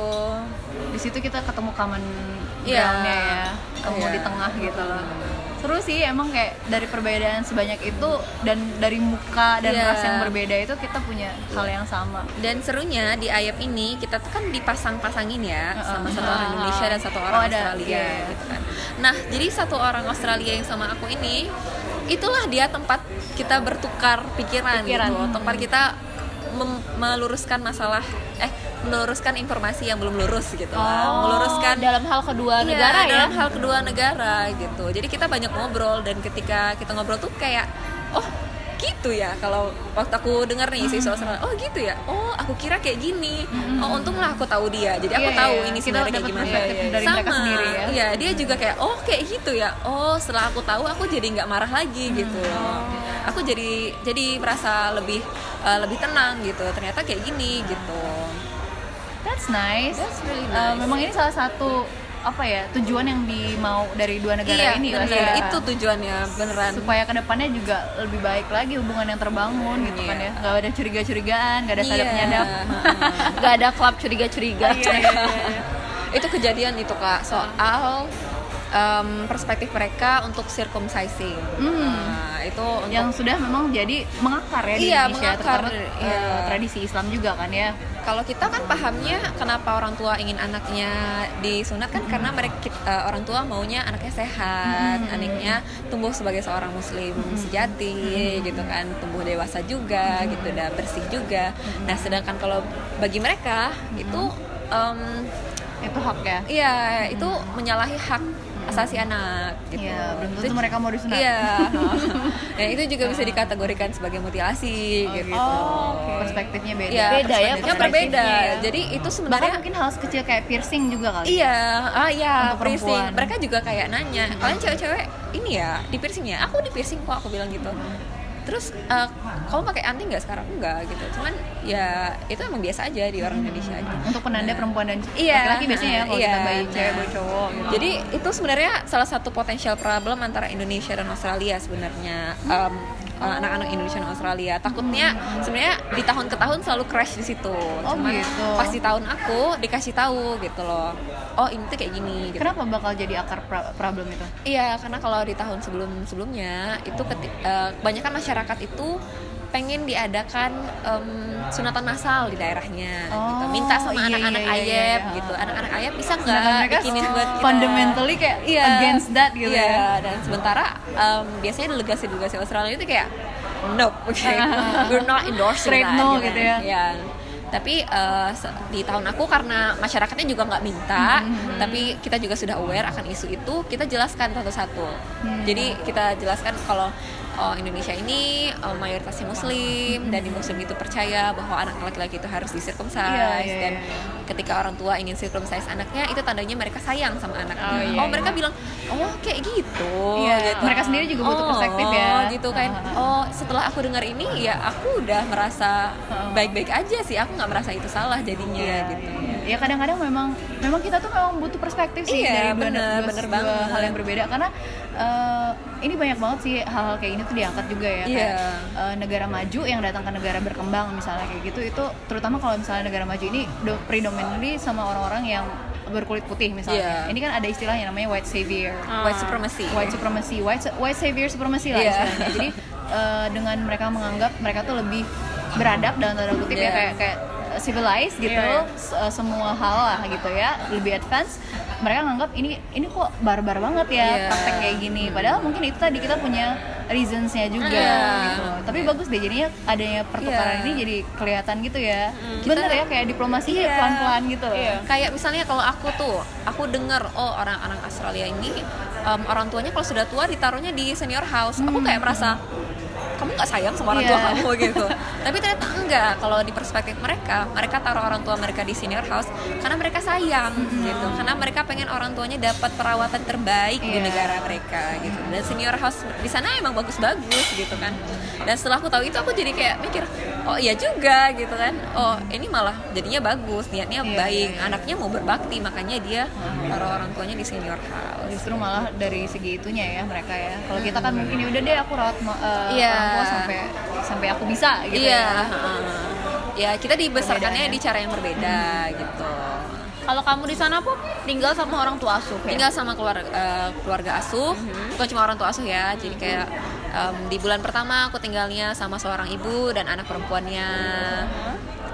di situ kita ketemu common groundnya ya ketemu Iya. di tengah gitu loh seru sih emang kayak dari perbedaan sebanyak itu dan dari muka dan Iya. ras yang berbeda itu kita punya hal yang sama dan serunya di ayap ini kita tuh kan dipasang-pasangin ya sama satu orang Ah. Indonesia dan satu Oh, orang ada. Australia iya. gitu kan nah jadi satu orang Australia yang sama aku ini itulah dia tempat kita bertukar pikiran, Pikiran. gitu tempat kita meluruskan masalah eh meluruskan informasi yang belum lurus gitu lah. meluruskan Oh, dalam hal kedua Iya, negara ya. dalam hal kedua negara gitu jadi kita banyak ngobrol dan ketika kita ngobrol tuh kayak oh gitu ya kalau waktu aku dengar nih si Australia oh gitu ya? Oh aku kira kayak gini. Oh untunglah aku tahu dia. Jadi aku Iya, tahu iya. ini sebenarnya kayak gimana. perspektif dari sama. sendiri ya. iya dia juga kayak oh kayak gitu ya. Oh setelah aku tahu aku jadi nggak marah lagi gitu. Loh aku jadi jadi merasa lebih eh, lebih tenang gitu. Ternyata kayak gini gitu. That's nice, That's really Eh, nice. memang ini salah satu apa ya tujuan yang dimau dari dua negara iya ini bener. ya. itu tujuannya beneran supaya ke depannya juga lebih baik lagi hubungan yang terbangun gitu kan Iya. ya nggak ada curiga-curigaan nggak ada sadap Iya. nyadap Gak ada klub curiga-curiga. itu kejadian itu kak soal em, perspektif mereka untuk circumcising Hmm. Nah, itu untuk yang sudah memang jadi mengakar ya di Iya, Indonesia mengakar, terutama eh, iya. tradisi Islam juga kan ya. Kalau kita kan pahamnya kenapa orang tua ingin anaknya disunat kan karena mereka eh, orang tua maunya anaknya sehat anaknya tumbuh sebagai seorang muslim sejati gitu kan. Tumbuh dewasa juga gitu dan bersih juga. Nah sedangkan kalau bagi mereka itu em, itu hak ya? Iya, itu menyalahi hak asasi anak gitu. Iya, belum tentu Itu- mereka mau disunat. Iya. Dan itu juga bisa dikategorikan sebagai mutilasi gitu. Oh, oke. perspektifnya beda Iya, Beda ya perspektifnya perspektifnya berbeda. ya. Jadi itu bahkan sebenarnya mungkin hal sekecil kayak piercing juga kali Iya, ah iya, piercing. perempuan. Mereka juga kayak nanya, kalian cewek-cewek ini ya di piercing ya? Aku di piercing kok, aku bilang gitu. Terus eh, kamu pakai anting nggak sekarang? Enggak gitu. Cuman ya itu emang biasa aja di orang Indonesia aja. untuk penanda perempuan dan Iya. laki-laki biasanya ya kalau Iya. kita bayi cewek Nah. bayi cowok gitu. Jadi itu sebenarnya salah satu potensial problem antara Indonesia dan Australia sebenarnya Em, uh, anak-anak Indonesia dan Australia. Takutnya sebenarnya di tahun ke tahun selalu crash di situ. Oh, Cuman gitu. pas di tahun aku dikasih tahu gitu loh. Oh ini tuh kayak gini. Gitu. kenapa bakal jadi akar pra- problem itu Iya, karena kalau di tahun sebelum sebelumnya itu keti- eh, kebanyakan masyarakat itu pengen diadakan em, sunatan massal di daerahnya gitu. Oh, minta sama iya, anak-anak iya, iya, ayep iya. gitu anak-anak ayep bisa nggak bikinin buat kita? fundamentally kayak Iya. against that gitu Iya, ya. dan sementara em, biasanya delegasi-delegasi Australia itu kayak nope, okay. we're not endorsing Straight that, no gitu ya. Iya. Tapi se- di tahun aku karena masyarakatnya juga nggak minta, Hmm, tapi kita juga sudah aware akan isu itu, kita jelaskan satu-satu. Hmm. Jadi kita jelaskan kalau oh, Indonesia ini eh, mayoritasnya Muslim dan di Muslim itu percaya bahwa anak laki-laki itu harus disirkumsize Hmm. Iya, iya, dan iya, ketika orang tua ingin circumcise anaknya itu tandanya mereka sayang sama anaknya. Oh, iya, oh iya. mereka bilang oh kayak gitu. Iya, gitu. mereka sendiri juga butuh perspektif ya. Oh, gitu kan. Oh, setelah aku dengar ini ya aku udah merasa Oh. baik-baik aja sih. Aku nggak merasa itu salah jadinya Iya, gitu. iya. Ya kadang-kadang memang memang kita tuh memang butuh perspektif sih Iya, dari bener, dua- bener dua banget. hal yang berbeda karena eh, ini banyak banget sih hal-hal kayak ini tuh diangkat juga ya kayak Iya. eh, negara maju yang datang ke negara berkembang misalnya kayak gitu itu terutama kalau misalnya negara maju ini do- predominantly sama orang-orang yang berkulit putih misalnya. Iya. Ini kan ada istilahnya namanya white savior. White supremacy. White supremacy, white white savior supremacy lah Iya. istilahnya. Jadi eh, dengan mereka menganggap mereka tuh lebih beradab dalam tanda kutip ya Iya. kayak kayak civilized gitu Iya, s- uh, semua hal lah gitu ya lebih advance mereka nganggap ini ini kok barbar banget ya Iya. praktek kayak gini padahal mungkin itu tadi kita punya reasonsnya juga Iya. gitu tapi bagus deh jadinya adanya pertukaran Iya. ini jadi kelihatan gitu ya Kita- bener ya kayak diplomasi Iya. pelan pelan gitu Iya. Kayak misalnya kalau aku tuh, aku dengar oh orang-orang Australia ini em, orang tuanya kalau sudah tua ditaruhnya di senior house. Aku kayak merasa kamu nggak sayang sama orang tua Iya. kamu gitu. Tapi ternyata enggak. Kalau di perspektif mereka, mereka taruh orang tua mereka di senior house karena mereka sayang gitu. Karena mereka pengen orang tuanya dapat perawatan terbaik di Iya. negara mereka gitu. Dan senior house di sana emang bagus-bagus gitu kan. Dan setelah aku tahu itu aku jadi kayak mikir, oh iya juga gitu kan. Oh ini malah jadinya bagus, niatnya Iya, baik, iya, iya. anaknya mau berbakti makanya dia taruh orang tuanya di senior house. justru malah dari segi itunya ya mereka ya kalau kita kan mungkin udah deh aku rawat uh, Iya. orang tua sampai sampai aku bisa gitu iya, ya heeh. ya kita dibesarkannya di cara yang berbeda gitu. Kalau kamu di sana pun tinggal sama orang tua asuh ya? Tinggal sama keluarga eh, keluarga asuh, bukan cuma orang tua asuh ya. Jadi kayak em, di bulan pertama aku tinggalnya sama seorang ibu dan anak perempuannya.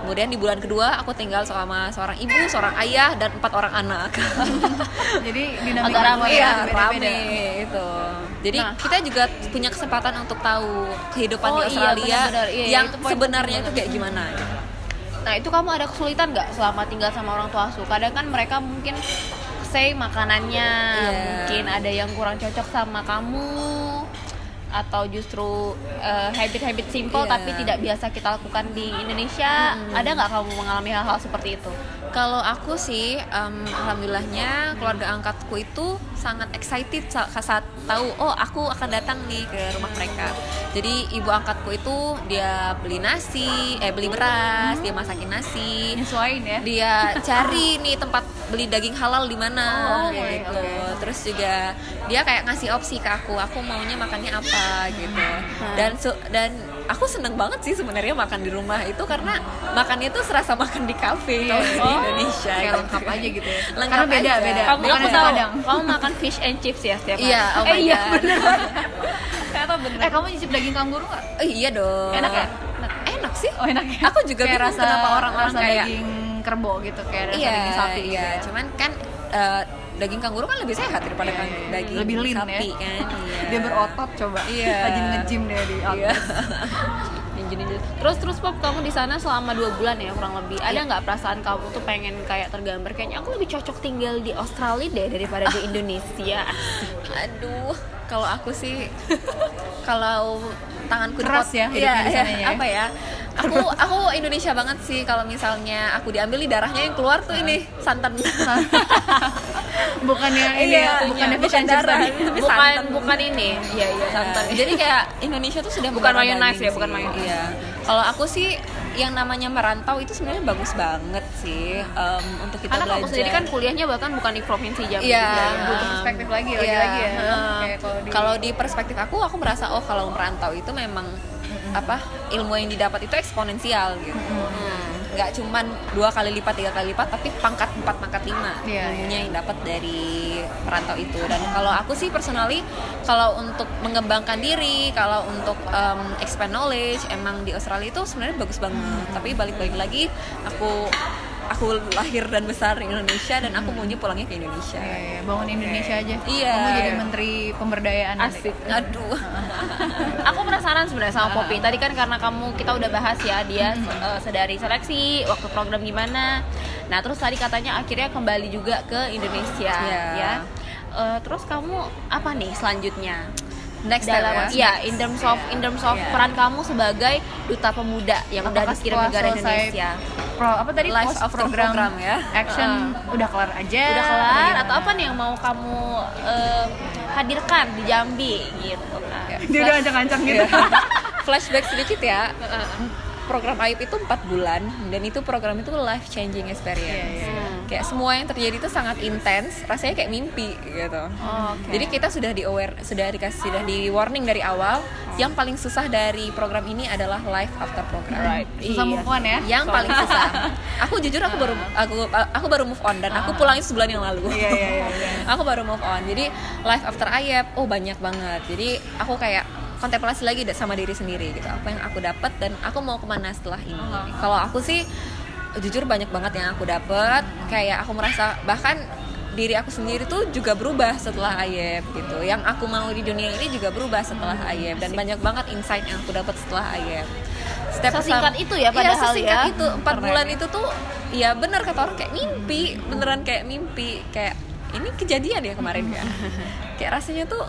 Kemudian di bulan kedua aku tinggal sama seorang ibu, seorang ayah dan empat orang anak. jadi dinamika keluarga ya, rame itu. Jadi Nah. kita juga punya kesempatan untuk tahu kehidupan Oh, di iya, Australia benar-benar. Iya, yang itu sebenarnya itu kayak gimana. Nah itu kamu ada kesulitan nggak selama tinggal sama orang tua asuh? Kadang kan mereka mungkin say makanannya Iya. mungkin ada yang kurang cocok sama kamu atau justru eh, habit-habit simple Iya. tapi tidak biasa kita lakukan di Indonesia. Ada nggak kamu mengalami hal-hal seperti itu? Kalau aku sih, em, alhamdulillahnya keluarga angkatku itu sangat excited sa- saat tahu, oh aku akan datang nih ke rumah mereka. Jadi ibu angkatku itu dia beli nasi, eh beli beras, dia masakin nasi, nyesuaiin ya dia cari nih tempat beli daging halal di mana Oh, kayak oke, gitu. oke. Terus juga dia kayak ngasih opsi ke aku, aku maunya makannya apa gitu. Dan dan aku seneng banget sih sebenarnya makan di rumah itu karena makannya tuh serasa makan di kafe kalau di Oh, Indonesia. kayak gitu. lengkap aja gitu ya Lengkap karena beda aja. beda Kamu aku tahu, Padang. kamu makan fish and chips ya setiap hari. Iya, oh eh, iya bener. Ternyata bener. eh kamu nyicip daging kanguru nggak Oh, iya dong. enak ya Enak sih. oh enak ya Aku juga kayak rasa kenapa orang-orang kayak daging kerbau gitu kayak rasa iya, daging sapi gitu iya. ya. Cuman kan eh, daging kanguru kan lebih sehat daripada Iya, kan iya, iya. daging Lebih lean sapi ya. kan. Iya. dia berotot coba Iya. rajin nge-gym deh di Iya. outlet Ninja-ninja. Terus terus pop kamu di sana selama dua bulan ya kurang lebih. Ada nggak perasaan kamu tuh pengen kayak tergambar kayaknya aku lebih cocok tinggal di Australia deh daripada di Indonesia. Aduh, kalau aku sih kalau tanganku Keras ya Iya, sana iya, ya. apa ya? Aku aku Indonesia banget sih kalau misalnya aku diambil nih darahnya yang keluar tuh ini santan. bukannya ini ya, Iya, bukannya bukan darah, tapi bukan santan. bukan ini. Iya iya santan. Jadi kayak Indonesia tuh sudah Bukan mayonnaise ya, bukan mayonnaise. Iya. Kalau aku sih yang namanya merantau itu sebenarnya bagus banget sih em, untuk kita Karena belajar. sendiri kan kuliahnya bahkan bukan di provinsi Jambi. Iya. ya. butuh perspektif lagi Iya, lagi-lagi ya heeh. kayak kalau di kalau di perspektif aku aku merasa oh kalau merantau itu memang apa ilmu yang didapat itu eksponensial gitu Hmm. Nggak cuman dua kali lipat tiga kali lipat tapi pangkat empat pangkat lima Iya, ilmunya yang dapat dari perantau itu. Dan kalau aku sih personally kalau untuk mengembangkan diri kalau untuk um, expand knowledge emang di Australia itu sebenarnya bagus banget. Tapi balik-balik lagi aku aku lahir dan besar di Indonesia dan aku maunya pulangnya ke Indonesia Iya, iya, bangun Indonesia aja. Iya. Kamu jadi menteri pemberdayaan nanti. Asik. aduh aku penasaran sebenarnya sama Poppy. Tadi kan karena kamu kita udah bahas ya dia eh, sedari seleksi, waktu program gimana. Nah, terus tadi katanya akhirnya kembali juga ke Indonesia Iya. ya. Eh, terus kamu apa nih selanjutnya? Next Dalam ya. iya, in terms of in terms of Iya. peran kamu sebagai duta pemuda yang udah Apakah dikirim setelah negara Indonesia. Pro, apa tadi? Life post after program, program ya. action. Udah kelar aja. Udah kelar atau apa nih yang mau kamu eh, hadirkan di Jambi gitu kan. dia udah ancang-ancang gitu. Iya. flashback sedikit ya. Program AIP itu empat bulan dan itu program itu life changing experience Iya, iya, kayak semua yang terjadi itu sangat intens rasanya kayak mimpi gitu. Oh, oke. jadi kita sudah di aware sudah dikasih sudah di warning dari awal yang paling susah dari program ini adalah life after program. Right. susah Iya. move on ya yang paling susah. Aku jujur aku baru aku aku baru move on dan aku pulang itu sebulan yang lalu. Iya, iya, iya, iya. aku baru move on. Jadi life after ayep oh banyak banget. Jadi aku kayak kontemplasi lagi sama diri sendiri gitu. Apa yang aku dapat dan aku mau ke mana setelah ini. Kalau aku sih jujur banyak banget yang aku dapat kayak aku merasa bahkan diri aku sendiri tuh juga berubah setelah ayep gitu. Yang aku mau di dunia ini juga berubah setelah ayep dan banyak banget insight yang aku dapat setelah ayep Step Sesingkat itu ya padahal iya, ya. itu. Empat bulan itu tuh ya bener kata orang kayak mimpi. Beneran kayak mimpi. Kayak ini kejadian ya kemarin kan kayak rasanya tuh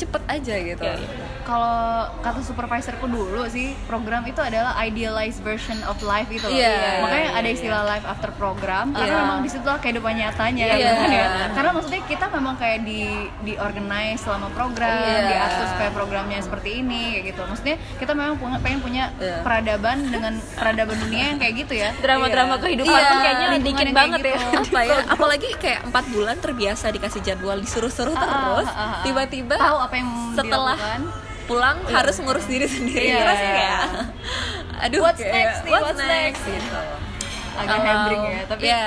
cepet aja gitu Iya, iya. kalau kata supervisorku dulu sih program itu adalah idealized version of life itu loh. Iya. makanya ada istilah life after program karena Iya. memang di situ kehidupan nyatanya Iya. gitu kan ya. karena maksudnya kita memang kayak di di organize selama program Iya. diatur supaya programnya seperti ini kayak gitu maksudnya kita memang punya, pengen punya Iya. peradaban dengan peradaban dunia yang kayak gitu ya Drama-drama Iya. kehidupan tuh kayaknya dikit kayak banget ya. gitu. apa ya apalagi kayak empat bulan terbiasa dikasih jadwal disuruh-suruh Ah, terus ah, ah, ah. tiba-tiba tahu apa yang setelah dilakukan. pulang harus ngurus diri sendiri Iya, rasanya iya. kayak aduh What's kayak, next nih, what's, what's next, next? gitu agak Kalau- hebring ya tapi ya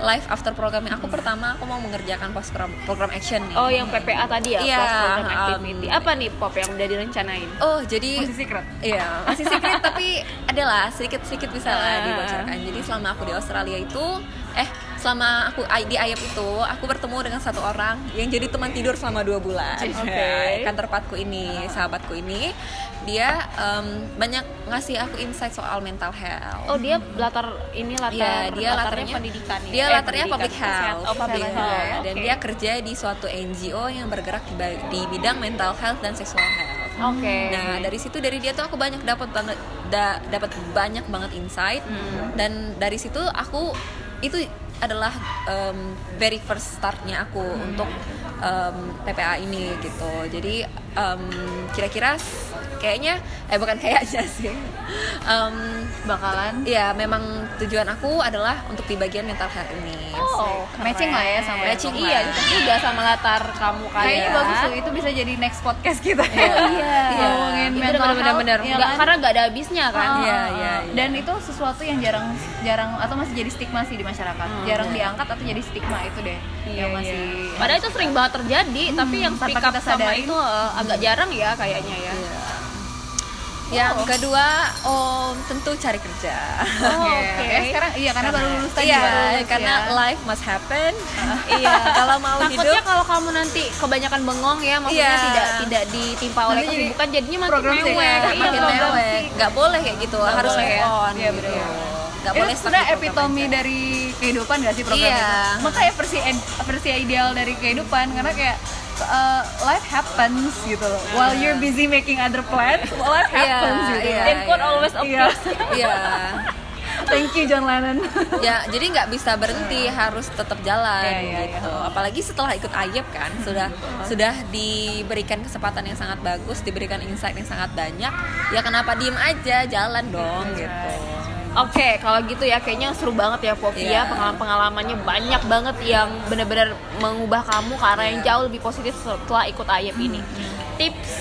life after programnya aku pertama aku mau mengerjakan post program, program action nih Oh, yang PPA tadi ya, Iya, post program um, activity. Apa nih Pop yang udah direncanain? Oh, jadi masih secret Iya, masih secret tapi adalah sedikit-sedikit bisa lah Ah. dibocorkan. Jadi selama aku di Australia itu, eh selama aku di Ayap itu, aku bertemu dengan satu orang yang jadi teman tidur selama dua bulan. Oke. Kantor tempatku ini, sahabatku ini, dia em, banyak ngasih aku insight soal mental health. Oh, dia latar ini latar Iya, dia latarnya latarnya pendidikan ya? Dia Eh, latarnya pendidikan, public health. Oh, public Iya, health. Dan Oke. dia kerja di suatu NGO yang bergerak di, di bidang mental health dan sexual health. Oke. Nah dari situ dari dia tuh aku banyak dapat banget da- dapat banyak banget insight Hmm. dan dari situ aku itu adalah um, very first startnya aku untuk um, PPA ini gitu. Jadi um, kira-kira kayaknya eh bukan kayaknya sih. Um, bakalan ya memang tujuan aku adalah untuk di bagian mental health ini. Oh, matching lah ya sama Matching yang Iya, cocok juga sama latar kamu kan. Kayaknya ya. bagus tuh, itu bisa jadi next podcast kita Iya. Ngomongin Itu mental bener-bener health, bener. ya Nggak- kan? karena nggak ada habisnya kan. Ah, Iya, ah, iya, iya. Dan itu sesuatu yang jarang jarang atau masih jadi stigma sih di masyarakat. jarang diangkat atau jadi stigma itu deh yang masih Padahal itu sering banget terjadi, tapi yang speak up sama itu eh, agak jarang ya kayaknya ya. Yang kedua, oh tentu cari kerja. Oh, Oke. oke. Ya, sekarang iya karena baru lulus tadi Iya, baru lulus karena ya. life must happen. Iya, Kalau mau Takutnya hidup, kalau kamu nanti kebanyakan bengong ya, maksudnya Iya. tidak tidak ditimpa oleh Nanti kesibukan, jadinya makin program mewek. Iya, makin mewek. sih. Nggak boleh kayak gitu, Nggak harus boleh move ya. on. Iya, gitu. betul. Itu boleh di program epitome dari kehidupan gak sih program Iya. itu? Makanya versi versi ideal dari kehidupan karena kayak uh, life happens gitu loh. While you're busy making other plans, life Iya, happens gitu. iya. loh. Dan quote always Iya. appears. Iya. Thank you John Lennon. ya jadi nggak bisa berhenti harus tetap jalan Iya, iya, gitu apalagi setelah ikut Ayep kan sudah sudah diberikan kesempatan yang sangat bagus diberikan insight yang sangat banyak ya kenapa diem aja jalan dong gitu Oke, kalau gitu ya kayaknya seru banget ya Popi ya Iya. pengalaman-pengalamannya banyak banget yang benar-benar mengubah kamu ke arah yang jauh lebih positif setelah ikut Ayep ini. Tips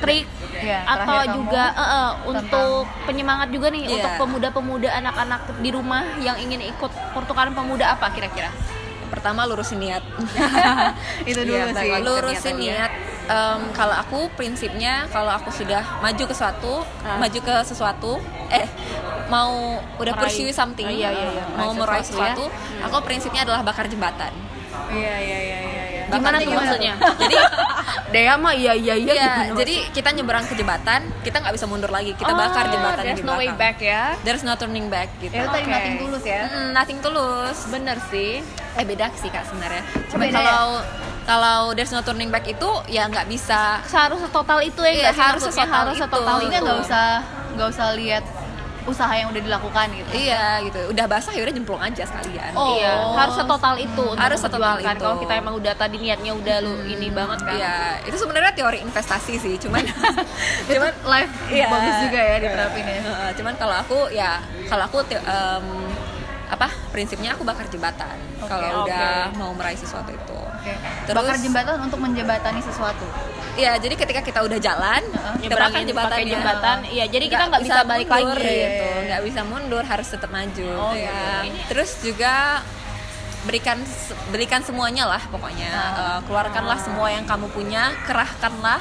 trik Iya, atau juga eh, eh, untuk penyemangat juga nih Iya. untuk pemuda-pemuda anak-anak di rumah yang ingin ikut pertukaran pemuda apa kira-kira? pertama lurusin niat itu dulu Iya, sih lurusin ya. Em, kalau aku prinsipnya kalau aku sudah maju ke suatu Ah. maju ke sesuatu eh mau udah Meraih. pursue something Ah, iya, iya, iya. mau Meraih sesuatu ya. sesuatu aku prinsipnya adalah bakar jembatan iya iya iya iya iya. Gimana tuh jembatan. maksudnya? jadi Dea mah iya iya iya. Gimana jadi kita nyeberang ke jembatan, kita nggak bisa mundur lagi. Kita Oh, bakar jembatan there's di no way back ya. There's no turning back gitu. ya tadi Oke. nothing tulus ya Mm, nothing tulus. Bener sih. Eh beda sih kak sebenarnya. Cuma beda kalau kalau there's no turning back itu ya nggak bisa. Harus setotal itu ya Iya, harus setotal harus setotal Ini itu. nggak usah nggak usah lihat usaha yang udah dilakukan gitu Iya gitu. Udah basah ya udah jemplung aja sekalian. Oh. Iya, harus setotal itu untuk Harus setotal memperjuangkan. itu. Kalau kita emang udah tadi niatnya udah lu ini banget kan. Iya, itu sebenarnya teori investasi sih, cuman itu live Iya. bagus juga ya diterapin ya cuman kalau aku ya kalau aku em, apa prinsipnya aku bakar jembatan kalau oke. udah mau meraih sesuatu itu Oke. Terus- bakar jembatan untuk menjembatani sesuatu Iya, jadi ketika kita udah jalan, kita bakar pakai jembatan. Iya, jadi kita nggak bisa balik mundur lagi. gitu, nggak bisa mundur, harus tetap maju. Oh, ya. Terus juga berikan berikan semuanya lah pokoknya. Eh, keluarkanlah semua yang kamu punya, kerahkanlah.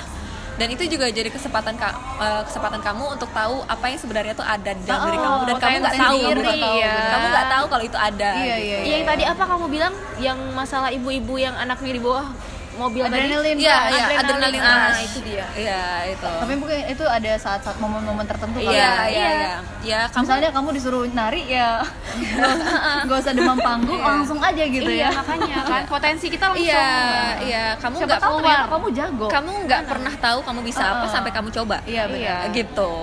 Dan itu juga jadi kesempatan ka- eh, kesempatan kamu untuk tahu apa yang sebenarnya tuh ada di dalam diri Oh, kamu dan kamu nggak tahu, diri, kamu nggak tahu, ya. kamu nggak tahu kalau itu ada. Iya, gitu. iya, Iya, yang tadi apa kamu bilang yang masalah ibu-ibu yang anaknya di bawah mobil Adrenalin, tadi? Iya, Kak. iya, Adrenalin. adrenalin Ah, itu dia. Iya, itu. tapi mungkin itu ada saat-saat momen-momen tertentu Iya, ya. iya, iya. Ya, kamu misalnya kamu disuruh nari ya nggak usah demam panggung langsung aja gitu Iya, ya makanya kan potensi kita langsung. Iya, iya. Kamu nggak tahu keluar. kamu jago Kamu nggak pernah tahu kamu bisa apa Uh-uh. sampai kamu coba. iya benar Gitu.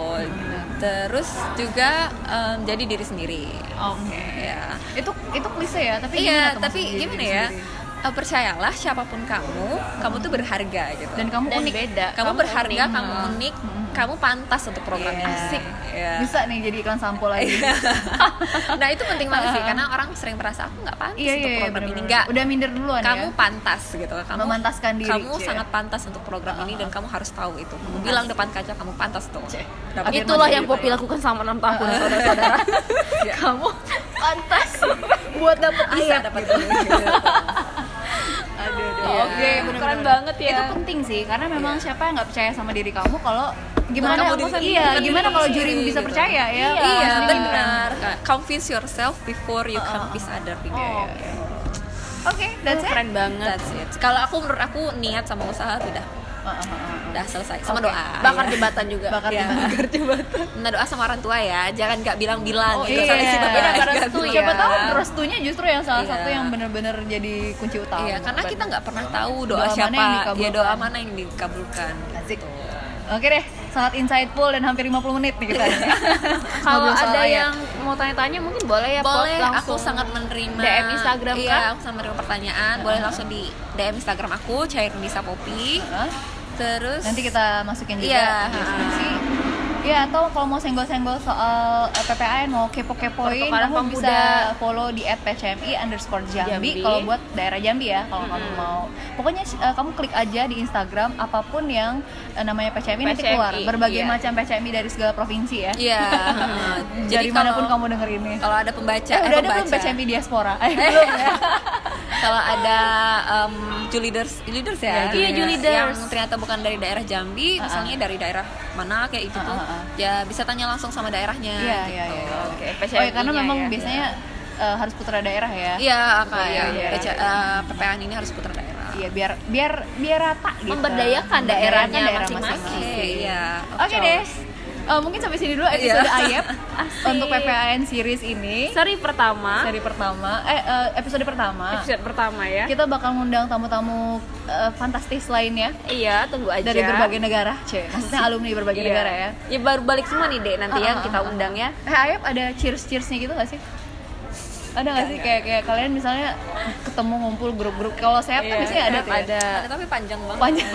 Terus juga em, jadi diri sendiri. Oke. Ya. itu itu klise ya tapi Iya, gimana tapi gimana ya? sendiri? Eh, percayalah siapa pun kamu, kamu tuh berharga gitu. dan kamu Dan unik beda. kamu, berharga, unik. kamu unik, kamu pantas untuk program ini. Iya. Asik. Ya. bisa nih jadi iklan sampo lagi nah itu penting banget sih karena orang sering merasa aku nggak pantas iya untuk iya program ini bener-bener. nggak udah minder duluan kamu ya pantas gitu kamu Memantaskan diri, kamu Cie. sangat pantas untuk program ini dan kamu harus tahu itu kamu bilang depan kaca kamu pantas tuh Dapat Itulah yang gitu Popi ya. lakukan selama 6 tahun, saudara-saudara. kamu pantas buat bisa ayat dapat gitu. Iya. Oke, Keren bener-bener. banget ya. Itu penting sih, karena memang siapa yang nggak percaya sama diri kamu kalau gimana kamu diri- iya, diri gimana kamu kalau sendiri juri bisa gitu. percaya ya? iya gibran. benar convince yourself before you convince other people Oh, Oke, that's it. Keren banget. that's it kalau aku menurut aku niat sama usaha udah Uh, uh, uh, uh. Udah selesai sama Oke. doa Bakar ya. jembatan juga. Bakar Iya. jembatan. Nah doa sama orang tua ya, jangan nggak bilang-bilang Oh, gitu. iya. Sampai situ Beda nggak restu ya. Siapa tahu restunya justru yang salah Iya. satu yang benar-benar jadi kunci utama. Iya, karena kita nggak pernah tahu doa, Doa siapa, yang ya doa mana yang dikabulkan. Asik. Gitu. Oke deh, sangat insightful dan hampir 50 menit nih kita. Kalau ada ayat. yang mau tanya-tanya mungkin boleh ya, boleh, aku langsung sangat menerima DM Instagram Iya, kan? aku sangat menerima pertanyaan. Boleh langsung di DM Instagram aku, Cairnisa Popi. Hah? Terus Nanti kita masukin juga Iya, deskripsi. Ya atau kalau mau senggol-senggol soal eh, PPAN mau kepo-kepoin kamu bisa follow di @pcmi underscore Jambi. Jambi kalau buat daerah Jambi ya kalau kamu mau pokoknya eh, kamu klik aja di Instagram apa pun yang eh, namanya PCMI, nanti PCMI, keluar berbagai iya. macam PCMI dari segala provinsi ya Iya. dari mana pun kamu denger ini Kalau ada pembaca, eh, eh, udah ada belum pembaca. PCMI diaspora eh, belum ya Kalau ada um, Juliders, Juliders ya, Iya, Juliders. yang ternyata bukan dari daerah Jambi, misalnya dari daerah mana kayak itu Ah, tuh, ah, ah. ya bisa tanya langsung sama daerahnya. iya gitu. iya iya Oke, oh ya karena memang ya. biasanya eh, harus putra daerah ya Iya, kayak Iya, iya. PC, eh, PPAN ini harus putra daerah. Iya biar biar biar rata gitu. Memberdayakan daerahnya daerah masing-masing. Oke, iya. Oke deh. Eh, mungkin sampai sini dulu episode Iya. Ayep untuk PPAN series ini. Seri pertama, Seri pertama, eh eh, episode pertama. episode pertama ya. Kita bakal ngundang tamu-tamu eh, fantastis lainnya Iya, tunggu aja. dari berbagai negara, C. Maksudnya alumni berbagai Iya. negara ya. Ya baru balik semua nih, Dek, nanti Ah, ya ah, kita ah, undang ya. Eh, Ayep ada cheers-cheersnya gitu gak sih? Ada gak sih kayak kayak kalian misalnya ketemu ngumpul grup-grup kalau sehat kan Iya, biasanya ada tuh ya? ada. Ada tapi panjang banget. Panjang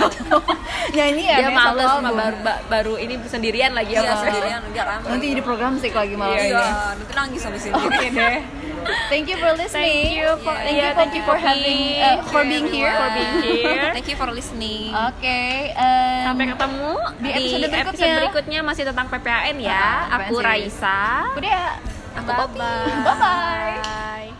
nyanyi ya Dia males album. baru ba- baru ini sendirian lagi ya. Iya, sendirian enggak ramai. Nanti jadi program sih kalau lagi malam Iya, ini. nanti nangis habis ini. Oke deh. Thank you for listening. Thank you for- thank iya, you, thank you, for having uh, for being here. For being here. Thank you for listening. Oke. um, Sampai ketemu di episode berikutnya. episode berikutnya masih tentang PPAN ya. Aku. Raisa. Udah aku Poppy bye bye, bye.